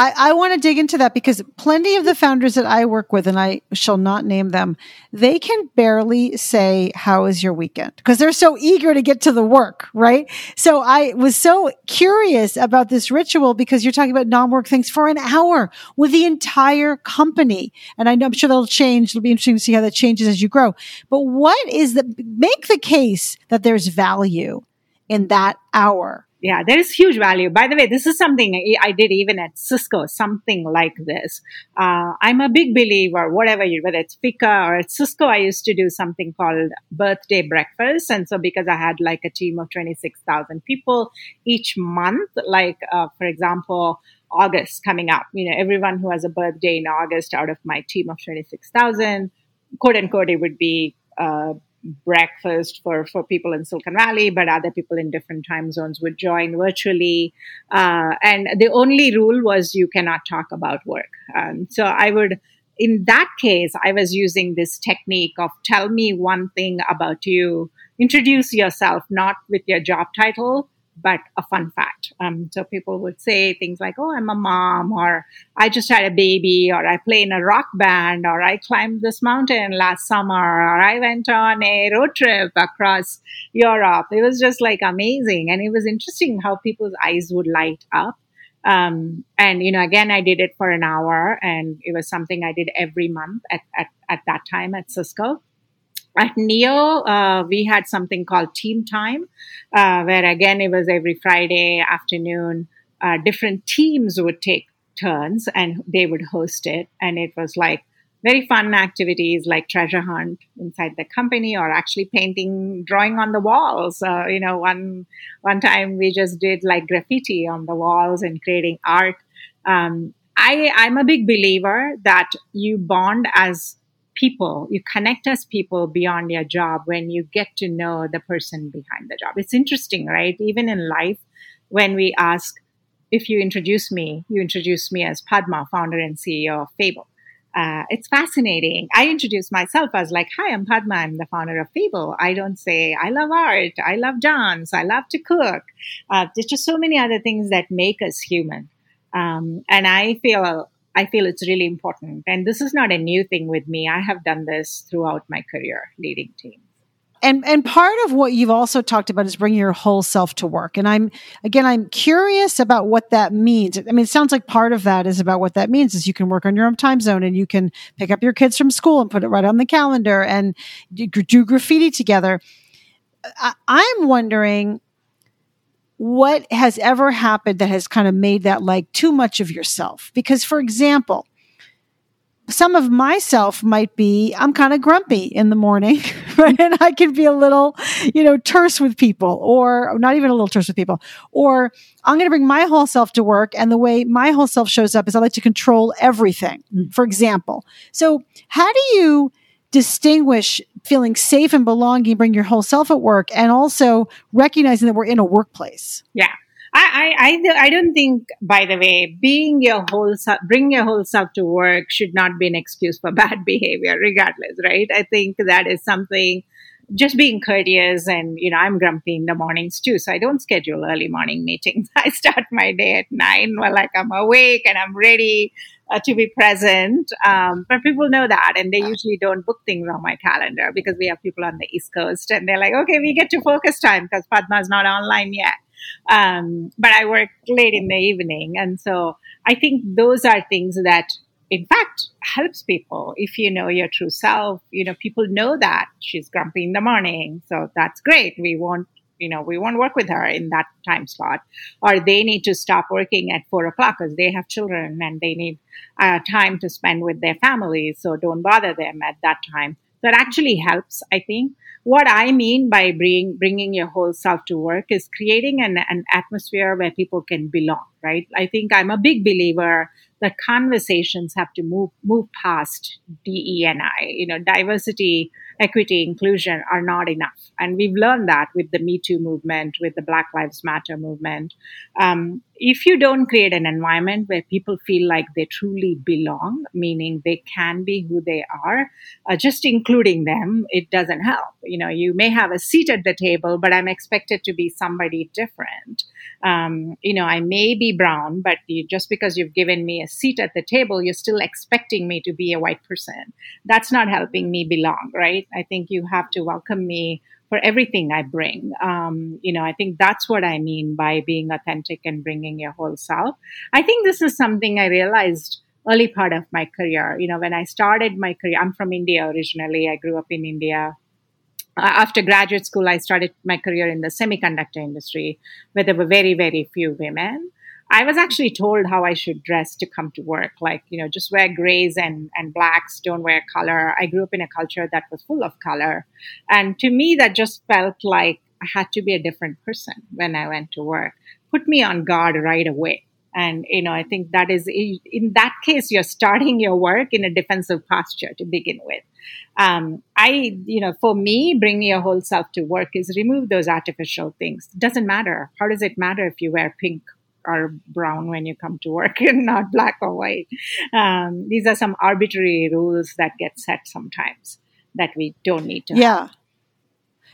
I, I want to dig into that because plenty of the founders that I work with, and I shall not name them, they can barely say, How is your weekend? Because they're so eager to get to the work, right? So I was so curious about this ritual because you're talking about non work things for an hour with the entire company. And I know I'm sure that'll change. It'll be interesting to see how that changes as you grow. But what is the make the case that there's value in that hour yeah, there is huge value. By the way, this is something I did even at Cisco, something like this. Uh, I'm a big believer, whatever you, whether it's Fika or at Cisco, I used to do something called birthday breakfast. And so because I had like a team of 26,000 people each month, like, uh, for example, August coming up, you know, everyone who has a birthday in August out of my team of 26,000, quote unquote, it would be, uh, breakfast for, for people in Silicon Valley, but other people in different time zones would join virtually. Uh, and the only rule was you cannot talk about work. Um, so I would, in that case, I was using this technique of tell me one thing about you, introduce yourself, not with your job title, but a fun fact. Um, so people would say things like, "Oh, I'm a mom," or "I just had a baby," or "I play in a rock band," or "I climbed this mountain last summer," or "I went on a road trip across Europe." It was just like amazing, and it was interesting how people's eyes would light up. Um, and you know, again, I did it for an hour, and it was something I did every month at at, at that time at Cisco at NIO, uh, we had something called Team Time, uh, where again it was every Friday afternoon. Uh, different teams would take turns and they would host it, and it was like very fun activities like treasure hunt inside the company or actually painting drawing on the walls uh, you know one one time we just did like graffiti on the walls and creating art um, i i'm a big believer that you bond as people, you connect as people beyond your job when you get to know the person behind the job. It's interesting, right? Even in life, when we ask, if you introduce me, you introduce me as Padma, founder and CEO of Fable. Uh, it's fascinating. I introduce myself as like, hi, I'm Padma. I'm the founder of Fable. I don't say, I love art. I love dance. I love to cook. Uh, there's just so many other things that make us human. Um, and I feel I feel it's really important. And this is not a new thing with me. I have done this throughout my career leading teams. and and part of what you've also talked about is bringing your whole self to work and i'm again i'm curious about what that means i mean it sounds like part of that is about what that means is you can work on your own time zone and you can pick up your kids from school and put it right on the calendar and do graffiti together I, i'm wondering what has ever happened that has kind of made that like too much of yourself because for example some of myself might be I'm kind of grumpy in the morning, right? And I can be a little, you know, terse with people or not even a little terse with people. Or I'm going to bring my whole self to work. And the way my whole self shows up is I like to control everything, mm. for example. So how do you distinguish feeling safe and belonging, bring your whole self at work and also recognizing that we're in a workplace? Yeah. I, I, I don't think, by the way, being your whole self, bring your whole self to work should not be an excuse for bad behavior, regardless, right? I think that is something, just being courteous and, you know, I'm grumpy in the mornings too. So I don't schedule early morning meetings. I start my day at nine while like I'm awake and I'm ready uh, to be present. Um, but people know that and they usually don't book things on my calendar because we have people on the East Coast and they're like, okay, we get to focus time because Padma's not online yet. Um, but I work late in the evening. And so I think those are things that, in fact, helps people. If you know your true self, you know, people know that she's grumpy in the morning. So that's great. We won't, you know, we won't work with her in that time slot. Or they need to stop working at four o'clock because they have children and they need uh, time to spend with their families. So don't bother them at that time. That actually helps, I think what I mean by bring, bringing your whole self to work is creating an, an atmosphere where people can belong, right? I think I'm a big believer that conversations have to move, move past DE and I, you know, diversity equity, inclusion are not enough. And we've learned that with the Me Too movement, with the Black Lives Matter movement. Um, if you don't create an environment where people feel like they truly belong, meaning they can be who they are, uh, just including them, it doesn't help. You know, you may have a seat at the table, but I'm expected to be somebody different. Um, you know, I may be brown, but you, just because you've given me a seat at the table, you're still expecting me to be a white person. That's not helping me belong, right? I think you have to welcome me for everything I bring. Um, you know, I think that's what I mean by being authentic and bringing your whole self. I think this is something I realized early part of my career. You know, when I started my career, I'm from India originally. I grew up in India. After graduate school, I started my career in the semiconductor industry, where there were very, very few women. I was actually told how I should dress to come to work. Like, you know, just wear grays and, and blacks, don't wear color. I grew up in a culture that was full of color. And to me, that just felt like I had to be a different person when I went to work. Put me on guard right away. And, you know, I think that is, in that case, you're starting your work in a defensive posture to begin with. Um, I, you know, for me, bringing your whole self to work is remove those artificial things. Doesn't matter. How does it matter if you wear pink are brown when you come to work and not black or white. Um, these are some arbitrary rules that get set sometimes that we don't need to. Yeah. Have.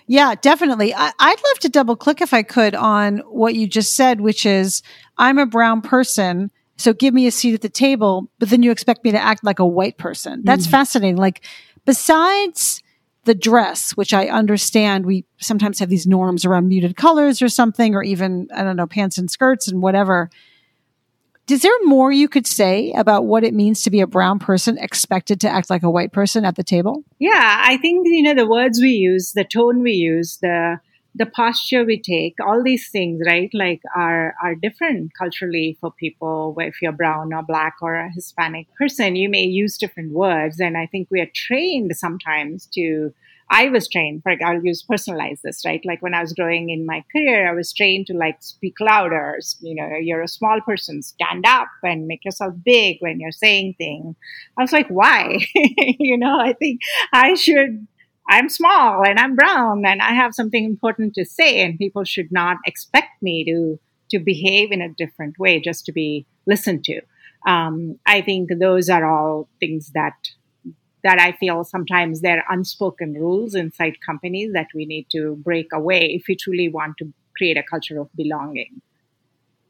Yeah, definitely. I, would love to double click if I could on what you just said, which is I'm a brown person. So give me a seat at the table, but then you expect me to act like a white person. That's mm-hmm. fascinating. Like, besides the dress, which I understand we sometimes have these norms around muted colors or something, or even, I don't know, pants and skirts and whatever. Is there more you could say about what it means to be a brown person expected to act like a white person at the table? Yeah, I think, you know, the words we use, the tone we use, the, the posture we take, all these things, right, like are are different culturally for people. If you're brown or black or a Hispanic person, you may use different words, and I think we are trained sometimes to. I was trained, for I'll use personalize this, right? Like when I was growing in my career, I was trained to like speak louder. You know, you're a small person, stand up and make yourself big when you're saying things. I was like, why? you know, I think I should I'm small and I'm brown and I have something important to say and people should not expect me to to behave in a different way just to be listened to. Um, I think those are all things that that I feel sometimes they're unspoken rules inside companies that we need to break away if we truly want to create a culture of belonging.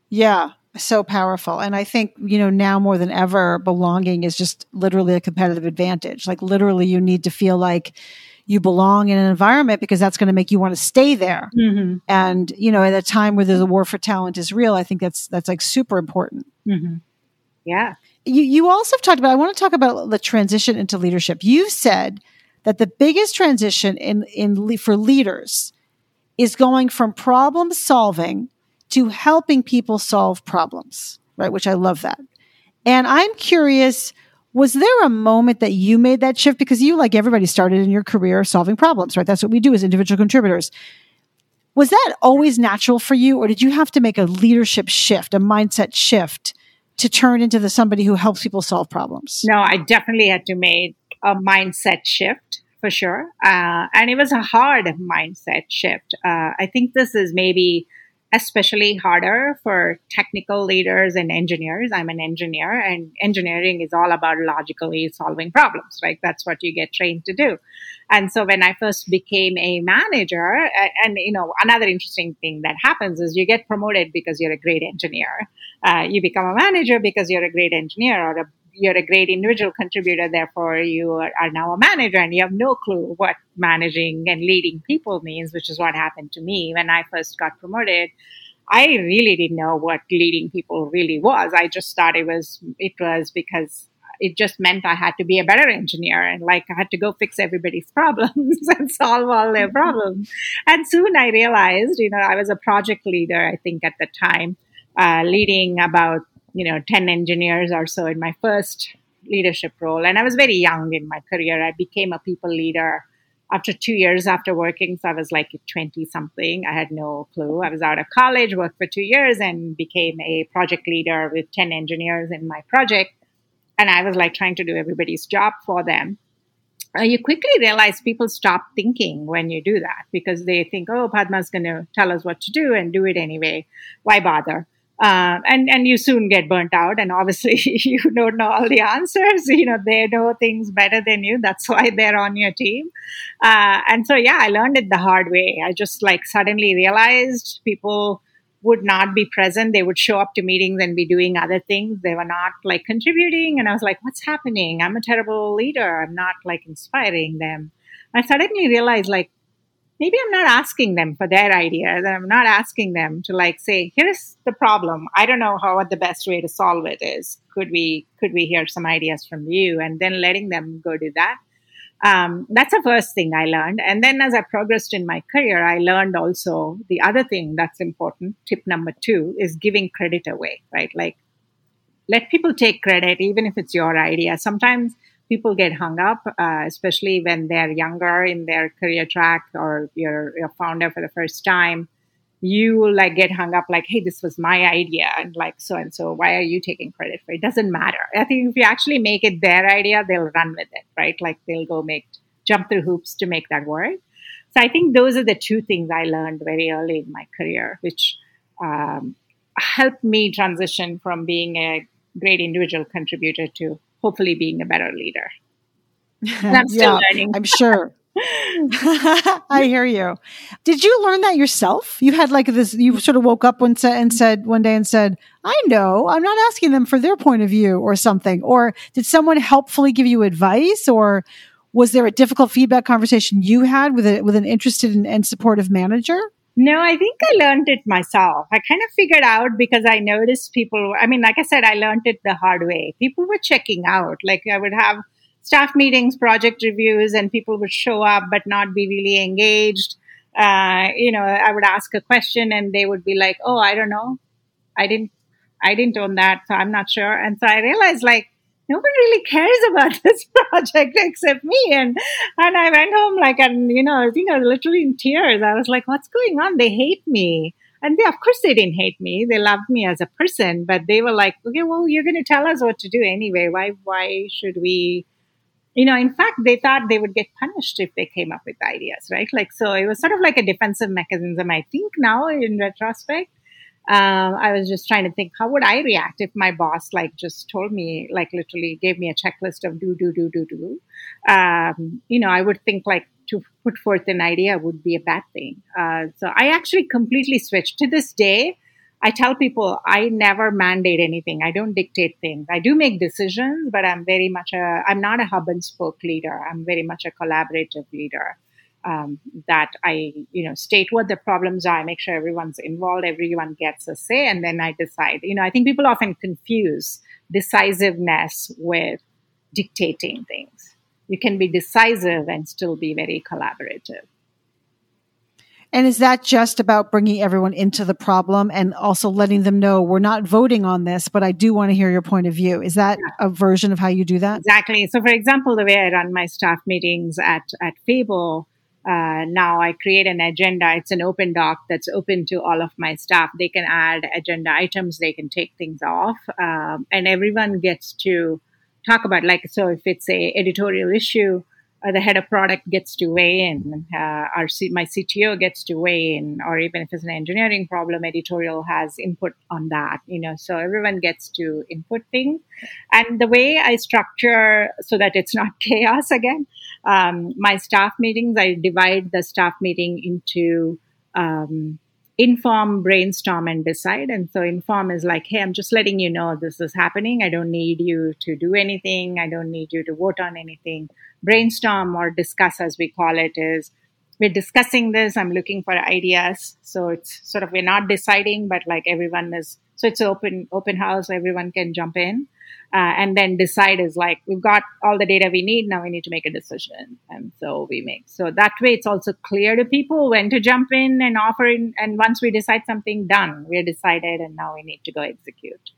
Yeah, so powerful. And I think, you know, now more than ever, belonging is just literally a competitive advantage. Like literally you need to feel like you belong in an environment because that's going to make you want to stay there. Mm-hmm. And, you know, at a time where the war for talent is real, I think that's, that's like super important. Mm-hmm. Yeah. You, you also have talked about, I want to talk about the transition into leadership. You've said that the biggest transition in, in, for leaders is going from problem solving to helping people solve problems, right? Which I love that. And I'm curious, was there a moment that you made that shift? Because you, like everybody, started in your career solving problems, right? That's what we do as individual contributors. Was that always natural for you, or did you have to make a leadership shift, a mindset shift to turn into the somebody who helps people solve problems? No, I definitely had to make a mindset shift for sure. Uh, and it was a hard mindset shift. Uh, I think this is maybe especially harder for technical leaders and engineers. I'm an engineer, and engineering is all about logically solving problems, right? That's what you get trained to do. And so when I first became a manager, and you know, another interesting thing that happens is you get promoted because you're a great engineer. Uh, you become a manager because you're a great engineer or a you're a great individual contributor, therefore you are now a manager and you have no clue what managing and leading people means, which is what happened to me when I first got promoted. I really didn't know what leading people really was. I just thought it was it was because it just meant I had to be a better engineer and like I had to go fix everybody's problems and solve all their problems. And soon I realized, you know, I was a project leader, I think at the time, uh, leading about you know 10 engineers or so in my first leadership role. And i was very young in my career. I became a people leader after two years after working. So i was like 20 something. I had no clue. I was out of college worked for two years and became a project leader with 10 engineers in my project. And i was like trying to do everybody's job for them. Uh, you quickly realize people stop thinking when you do that because they think oh padma's going to tell us what to do and do it anyway. Why bother uh, and and you soon get burnt out and obviously you don't know all the answers. You know they know things better than you. That's why they're on your team. Uh, and so yeah i learned it the hard way. I just like suddenly realized people would not be present. They would show up to meetings and be doing other things. They were not like contributing. And i was like what's happening? I'm a terrible leader. I'm not like inspiring them. I suddenly realized like maybe I'm not asking them for their ideas. and I'm not asking them to like say, here's the problem. I don't know how what the best way to solve it is. Could we could we hear some ideas from you? And then letting them go do that. Um, that's the first thing I learned. And then as I progressed in my career, I learned also the other thing that's important. Tip number two is giving credit away, right? Like let people take credit, even if it's your idea. Sometimes people get hung up, uh, especially when they're younger in their career track or you're a founder for the first time. You like get hung up like, hey, this was my idea, and like so and so. Why are you taking credit for it? Doesn't matter. I think if you actually make it their idea, they'll run with it, right? Like they'll go make jump through hoops to make that work. So I think those are the two things I learned very early in my career, which um, helped me transition from being a great individual contributor to hopefully being a better leader. And I'm still yeah, learning. I'm sure. I hear you. Did you learn that yourself? You had like this, you sort of woke up one and said one day and said, I know, I'm not asking them for their point of view or something. Or did someone helpfully give you advice or was there a difficult feedback conversation you had with a, with an interested and supportive manager? No, I think I learned it myself. I kind of figured out because I noticed people, I mean, like I said, I learned it the hard way. People were checking out. Like I would have staff meetings, project reviews, and people would show up but not be really engaged. Uh, you know, I would ask a question and they would be like, oh, I don't know. I didn't, I didn't own that. So I'm not sure. And so I realized like, no one really cares about this project except me. And and I went home like, and you know, I think I was literally in tears. I was like, what's going on? They hate me. And they, of course, they didn't hate me. They loved me as a person, but they were like, okay, well, you're going to tell us what to do anyway. Why, why should we? You know, in fact, they thought they would get punished if they came up with ideas, right? Like, so it was sort of like a defensive mechanism. I think now, in retrospect, um, I was just trying to think, how would I react if my boss like just told me, like literally gave me a checklist of do, do, do, do, do. Um, you know, I would think like to put forth an idea would be a bad thing. Uh, so I actually completely switched. To this day, I tell people I never mandate anything. I don't dictate things. I do make decisions, but I'm very much a, I'm not a hub and spoke leader. I'm very much a collaborative leader. Um, that I, you know, state what the problems are, I make sure everyone's involved, everyone gets a say, and then I decide. You know, I think people often confuse decisiveness with dictating things. You can be decisive and still be very collaborative. And is that just about bringing everyone into the problem and also letting them know we're not voting on this, but I do want to hear your point of view? Is that yeah. a version of how you do that? Exactly. So, for example, the way I run my staff meetings at, at Fable, uh, now I create an agenda. It's an open doc that's open to all of my staff. They can add agenda items, they can take things off, um, and everyone gets to talk about like so if it's a editorial issue uh, the head of product gets to weigh in, uh, our C- my CTO gets to weigh in, or even if it's an engineering problem, editorial has input on that. You know, so everyone gets to input things. And the way I structure so that it's not chaos again, um, my staff meetings, I divide the staff meeting into um, inform, brainstorm, and decide. And so inform is like, hey, I'm just letting you know this is happening. I don't need you to do anything. I don't need you to vote on anything. Brainstorm or discuss, as we call it, is we're discussing this. I'm looking for ideas. So it's sort of we're not deciding, but like everyone is. So it's open open house. Everyone can jump in. Uh, and then decide is like we've got all the data we need now we need to make a decision. And so we make so that way it's also clear to people when to jump in and offer in and once we decide something done. We're decided and now we need to go execute.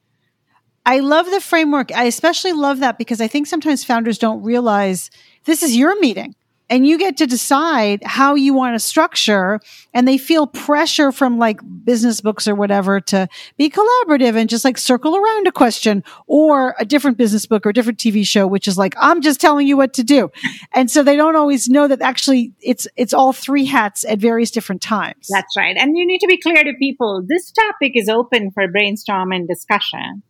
I love the framework. I especially love that because I think sometimes founders don't realize this is your meeting and you get to decide how you want to structure and they feel pressure from like business books or whatever to be collaborative and just like circle around a question or a different business book or different TV show which is like I'm just telling you what to do. And so they don't always know that actually it's it's all three hats at various different times. That's right. And you need to be clear to people this topic is open for brainstorm and discussion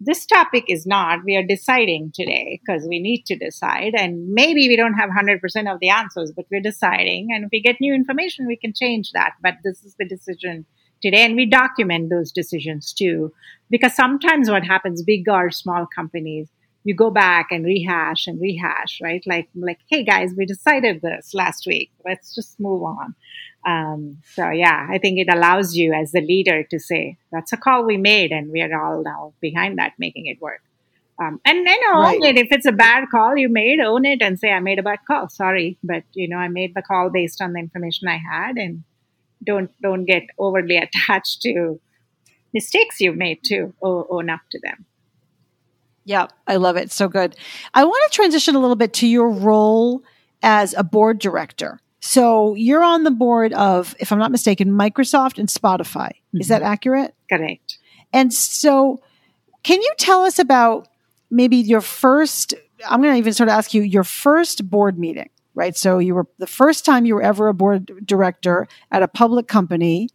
this topic is not. We are deciding today because we need to decide. And maybe we don't have 100% of the answers, but we're deciding. And if we get new information, we can change that. But this is the decision today. And we document those decisions too. Because sometimes what happens, big or small companies, you go back and rehash and rehash, right? Like, like, hey guys, we decided this last week. Let's just move on. Um, so yeah, I think it allows you as the leader to say, that's a call we made and we are all now behind that, making it work. Um, and then own right. it. If it's a bad call you made, own it and say, I made a bad call. Sorry. But you know, I made the call based on the information I had and don't, don't get overly attached to mistakes you've made too. Own up to them. Yeah, I love it. So good. I want to transition a little bit to your role as a board director. So you're on the board of, if I'm not mistaken, Microsoft and Spotify. Mm-hmm. Is that mm-hmm. accurate? Correct. And so, can you tell us about maybe your first? I'm going to even sort of ask you your first board meeting, right? So you were the first time you were ever a board director at a public company.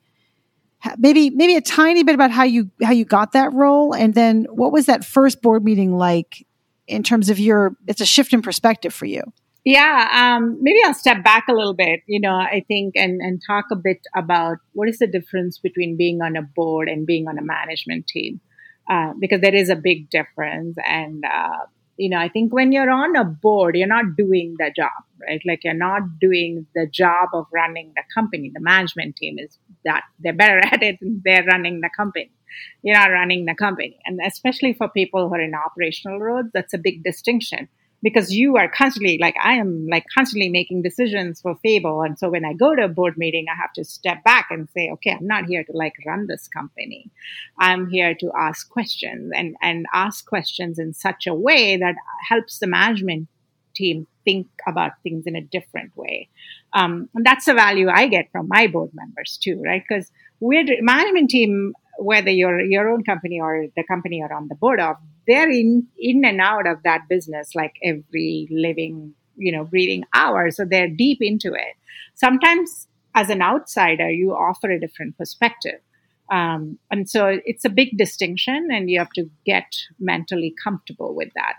Maybe maybe a tiny bit about how you how you got that role, and then what was that first board meeting like in terms of your? It's a shift in perspective for you. Yeah, um, maybe I'll step back a little bit, you know, I think, and, and talk a bit about what is the difference between being on a board and being on a management team, uh, because there is a big difference. And, uh, you know, I think when you're on a board, you're not doing the job, right? Like you're not doing the job of running the company. The management team is that they're better at it. They're running the company. You're not running the company. And especially for people who are in operational roles, that's a big distinction because you are constantly like I am like constantly making decisions for Fable. And so when I go to a board meeting, I have to step back and say, okay, I'm not here to like run this company. I'm here to ask questions and, and ask questions in such a way that helps the management team think about things in a different way. Um, and that's the value I get from my board members too, right? Because we're management team whether you're your own company or the company you're on the board of, they're in in and out of that business like every living, you know, breathing hour. So they're deep into it. Sometimes as an outsider, you offer a different perspective. Um, and so it's a big distinction, and you have to get mentally comfortable with that.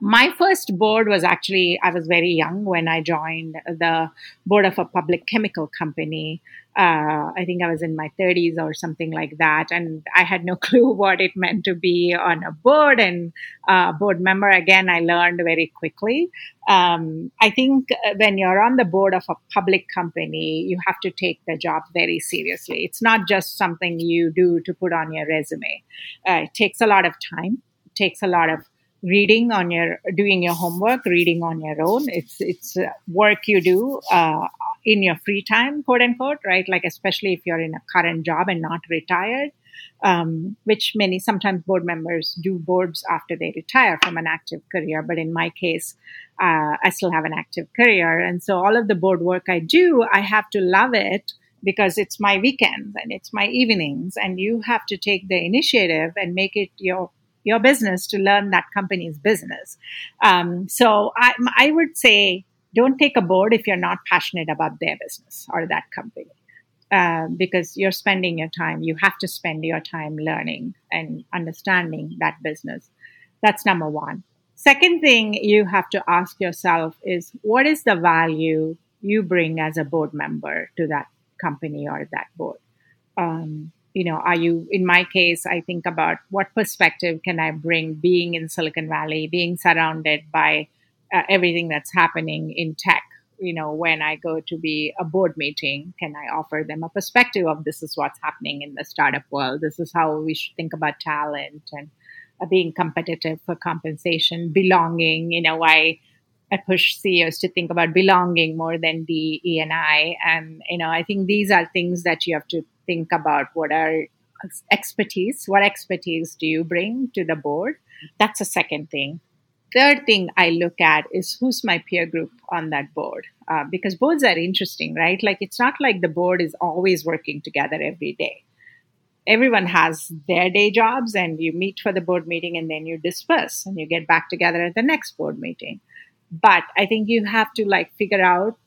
My first board was actually, I was very young when I joined the board of a public chemical company. Uh, I think I was in my 30s or something like that. And I had no clue what it meant to be on a board and uh, board member. Again, I learned very quickly. Um, I think uh, when you're on the board of a public company, you have to take the job very seriously. It's not just something you do to put on your resume. Uh, it takes a lot of time, it takes a lot of reading on your doing your homework reading on your own. It's it's work you do uh, in your free time quote unquote right? Like especially if you're in a current job and not retired um, which many sometimes board members do boards after they retire from an active career. But in my case uh, i still have an active career. And so all of the board work i do i have to love it because it's my weekends and it's my evenings. And you have to take the initiative and make it your your business to learn that company's business. Um, so I, I would say don't take a board if you're not passionate about their business or that company. Uh, because you're spending your time, you have to spend your time learning and understanding that business. That's number one. Second thing you have to ask yourself is what is the value you bring as a board member to that company or that board? Um, you know, are you, in my case, I think about what perspective can I bring being in Silicon Valley, being surrounded by uh, everything that's happening in tech. You know, when I go to be a board meeting, can I offer them a perspective of this is what's happening in the startup world? This is how we should think about talent and uh, being competitive for compensation, belonging. You know, I I push CEOs to think about belonging more than the E and I. And you know, I think these are things that you have to think about what are expertise what expertise do you bring to the board? That's a second thing. Third thing i look at is who's my peer group on that board? Uh, because boards are interesting right? Like it's not like the board is always working together every day. Everyone has their day jobs and you meet for the board meeting and then you disperse and you get back together at the next board meeting. But i think you have to like figure out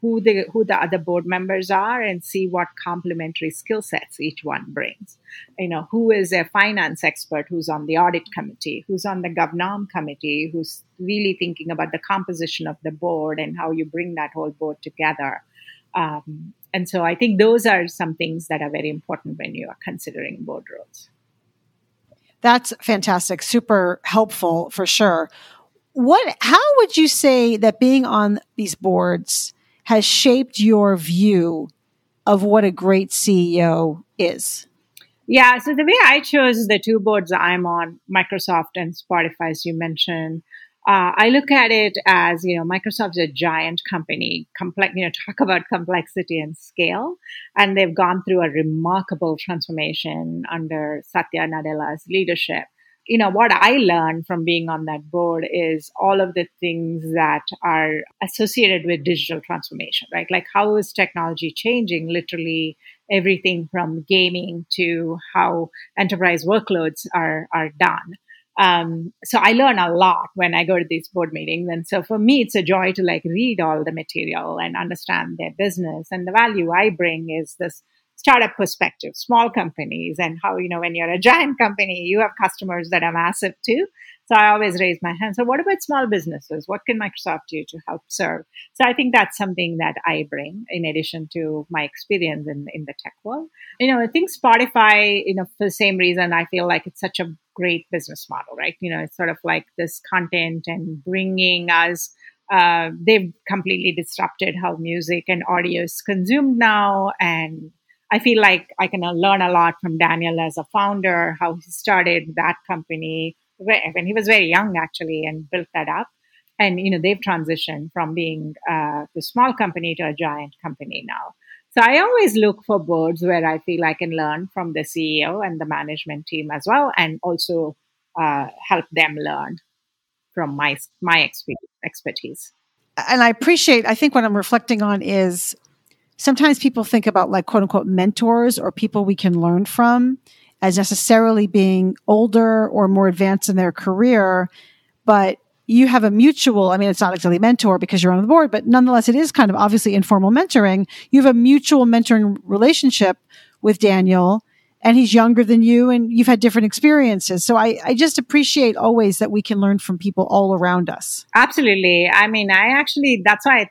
who the who the other board members are and see what complementary skill sets each one brings. You know, who is a finance expert who's on the audit committee, who's on the govnom committee, who's really thinking about the composition of the board and how you bring that whole board together. Um, and so I think those are some things that are very important when you are considering board roles. That's fantastic. Super helpful for sure. What how would you say that being on these boards has shaped your view of what a great CEO is? Yeah, so the way I chose the two boards I'm on, Microsoft and Spotify, as you mentioned, uh, I look at it as you know Microsoft's a giant company, complex. You know, talk about complexity and scale, and they've gone through a remarkable transformation under Satya Nadella's leadership you know, what I learned from being on that board is all of the things that are associated with digital transformation, right? Like how is technology changing literally everything from gaming to how enterprise workloads are, are done. Um, so I learn a lot when I go to these board meetings. And so for me, it's a joy to like read all the material and understand their business. And the value I bring is this startup perspective, small companies, and how, you know, when you're a giant company, you have customers that are massive too. So I always raise my hand. So what about small businesses? What can Microsoft do to help serve? So I think that's something that I bring in addition to my experience in, in the tech world. You know, I think Spotify, you know, for the same reason, I feel like it's such a great business model, right? You know, it's sort of like this content and bringing us uh, they've completely disrupted how music and audio is consumed now and I feel like I can learn a lot from Daniel as a founder, how he started that company when he was very young, actually, and built that up. And, you know, they've transitioned from being uh, a small company to a giant company now. So I always look for boards where I feel I can learn from the CEO and the management team as well, and also uh, help them learn from my my expertise. And I appreciate. I think what I'm reflecting on is sometimes people think about like quote unquote mentors or people we can learn from as necessarily being older or more advanced in their career. But you have a mutual, I mean, it's not exactly mentor because you're on the board, but nonetheless, it is kind of obviously informal mentoring. You have a mutual mentoring relationship with Daniel and he's younger than you and you've had different experiences. So I, I just appreciate always that we can learn from people all around us. Absolutely. I mean, I actually, that's why I,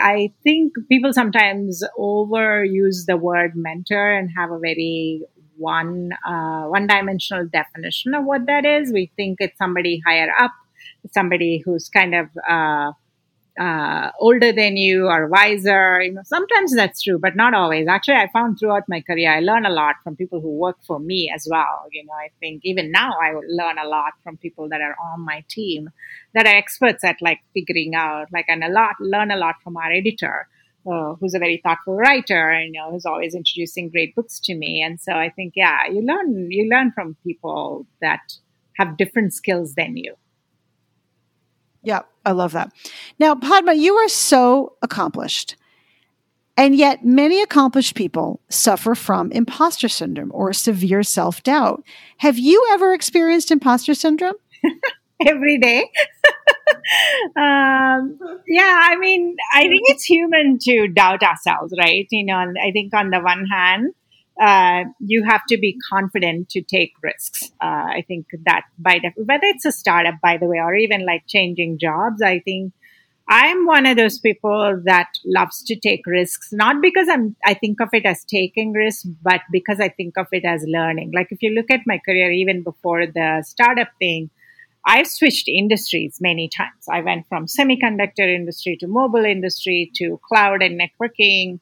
I think people sometimes overuse the word mentor and have a very one uh, one dimensional definition of what that is. We think it's somebody higher up, somebody who's kind of uh, uh, older than you or wiser. You know, sometimes that's true, but not always. Actually, I found throughout my career, I learn a lot from people who work for me as well. You know, I think even now I learn a lot from people that are on my team that are experts at like figuring out, like, and a lot, learn a lot from our editor. Uh, who's a very thoughtful writer and you know who's always introducing great books to me and so i think yeah you learn you learn from people that have different skills than you yeah, I love that. Now, Padma, you are so accomplished. And yet, many accomplished people suffer from imposter syndrome or severe self doubt. Have you ever experienced imposter syndrome? Every day. um, yeah, I mean, I think it's human to doubt ourselves, right? You know, I think on the one hand, uh, you have to be confident to take risks. Uh, I think that by def- whether it's a startup, by the way, or even like changing jobs, I think I'm one of those people that loves to take risks, not because I'm, I think of it as taking risks, but because I think of it as learning. Like if you look at my career, even before the startup thing, I've switched industries many times. I went from semiconductor industry to mobile industry to cloud and networking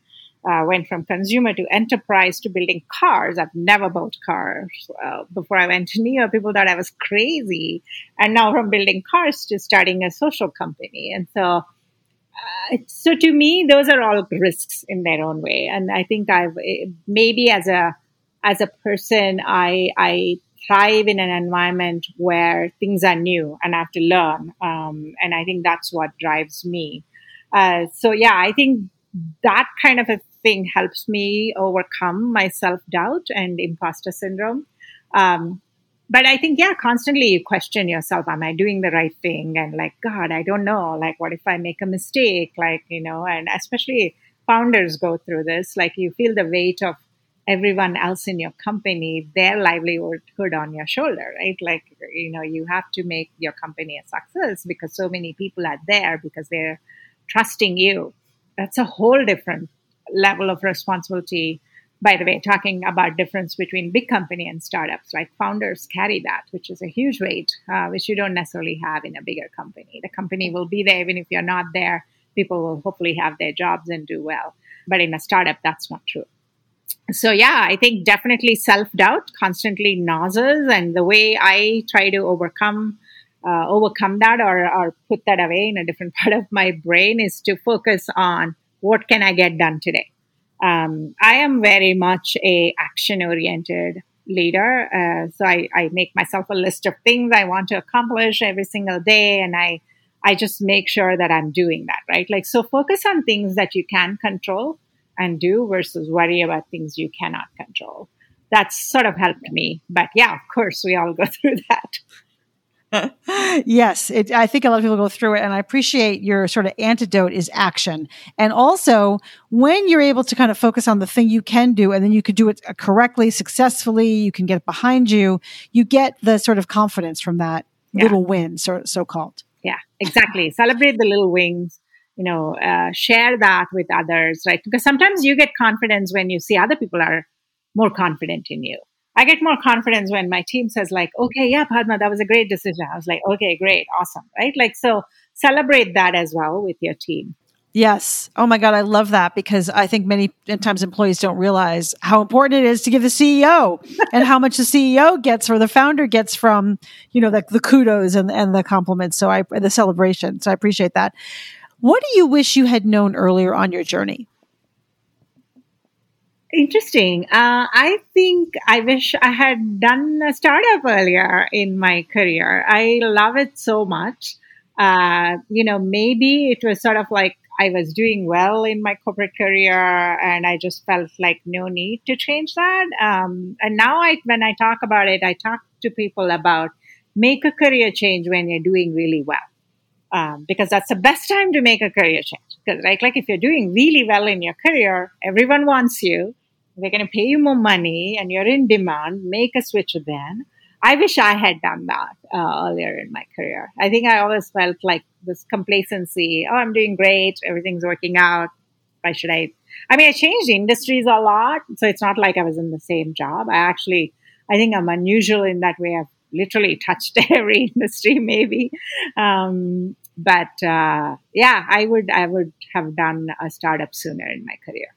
uh, went from consumer to enterprise to building cars. I've never built cars. Uh, before I went to NIO, people thought I was crazy. And now from building cars to starting a social company. And so, uh, so to me, those are all risks in their own way. And I think I've eh, maybe as a, as a person, I, I thrive in an environment where things are new and I have to learn. Um, and I think that's what drives me. Uh, so yeah, I think that kind of a thing helps me overcome my self doubt and imposter syndrome. Um, but I think, yeah, constantly you question yourself, am I doing the right thing? And like, God, I don't know. Like, what if I make a mistake? Like, you know, and especially founders go through this. Like, you feel the weight of everyone else in your company, their livelihood on your shoulder, right? Like, you know, you have to make your company a success because so many people are there because they're trusting you. That's a whole different level of responsibility by the way talking about difference between big company and startups like founders carry that which is a huge weight uh, which you don't necessarily have in a bigger company. The company will be there even if you're not there. People will hopefully have their jobs and do well. But in a startup that's not true. So yeah i think definitely self-doubt constantly nauseous and the way i try to overcome uh, overcome that or, or put that away in a different part of my brain is to focus on what can I get done today? Um, I am very much a action oriented leader. Uh, so I, I make myself a list of things I want to accomplish every single day. And I, I just make sure that I'm doing that, right? Like, so focus on things that you can control and do versus worry about things you cannot control. That's sort of helped me. But yeah, of course, we all go through that. yes, it, I think a lot of people go through it, and I appreciate your sort of antidote is action. And also, when you're able to kind of focus on the thing you can do, and then you can do it correctly, successfully, you can get it behind you, you get the sort of confidence from that yeah. little win, so, so called. Yeah, exactly. Celebrate the little wins. You know, uh, share that with others, right? Because sometimes you get confidence when you see other people are more confident in you I get more confidence when my team says like, okay, yeah, Padma, that was a great decision. I was like, okay, great, awesome, right? Like, so celebrate that as well with your team. Yes. Oh my God, I love that because I think many times employees don't realize how important it is to give the CEO and how much the CEO gets or the founder gets from, you know, the, the kudos and, and the compliments. So I, the celebration. So I appreciate that. What do you wish you had known earlier on your journey? Interesting. Uh, I think I wish I had done a startup earlier in my career. I love it so much. Uh, you know, maybe it was sort of like I was doing well in my corporate career and I just felt like no need to change that. Um, and now I, when I talk about it, I talk to people about make a career change when you're doing really well. Um, because that's the best time to make a career change. Because, right, like if you're doing really well in your career, everyone wants you They're going to pay you more money and you're in demand. Make a switch then. I wish I had done that uh, earlier in my career. I think I always felt like this complacency. Oh, I'm doing great. Everything's working out. Why should I? I mean, I changed industries a lot. So it's not like I was in the same job. I actually, I think I'm unusual in that way. I've literally touched every industry, maybe. Um, but uh, yeah, I would, I would have done a startup sooner in my career.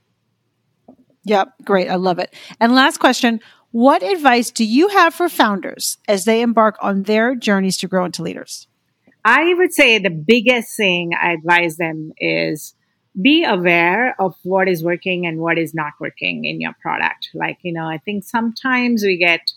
Yep, great. I love it. And last question What advice do you have for founders as they embark on their journeys to grow into leaders? I would say the biggest thing I advise them is be aware of what is working and what is not working in your product. Like, you know, I think sometimes we get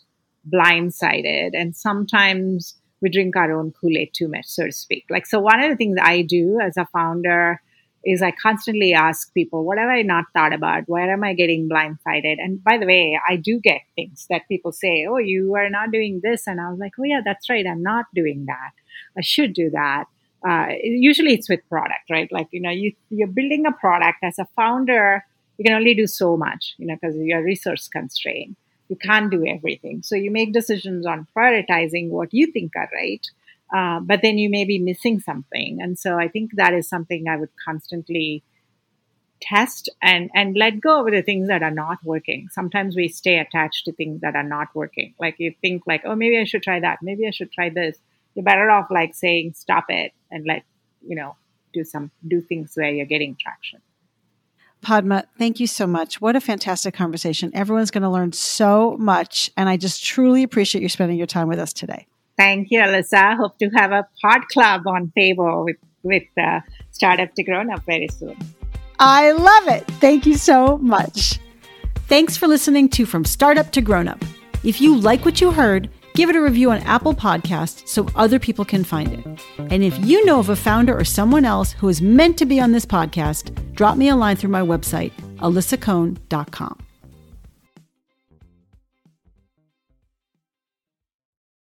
blindsided and sometimes we drink our own Kool Aid too much, so to speak. Like, so one of the things I do as a founder is I constantly ask people, what have I not thought about? Where am I getting blindsided? And by the way, I do get things that people say, oh, you are not doing this. And I was like, oh, yeah, that's right. I'm not doing that. I should do that. Uh, usually it's with product, right? Like, you know, you, you're building a product as a founder, you can only do so much, you know, because you're resource constrained. You can't do everything. So you make decisions on prioritizing what you think are right uh, but then you may be missing something. And so I think that is something I would constantly test and, and let go of the things that are not working. Sometimes we stay attached to things that are not working. Like you think like, oh, maybe I should try that. Maybe I should try this. You're better off like saying, stop it and let, you know, do some, do things where you're getting traction. Padma, thank you so much. What a fantastic conversation. Everyone's going to learn so much. And I just truly appreciate you spending your time with us today. Thank you, Alisa. Hope to have a pod club on Fable with, with uh, Startup to Grown Up very soon. I love it. Thank you so much. Thanks for listening to From Startup to Grown Up. If you like what you heard, give it a review on Apple Podcasts so other people can find it. And if you know of a founder or someone else who is meant to be on this podcast, drop me a line through my website, alisacohn.com.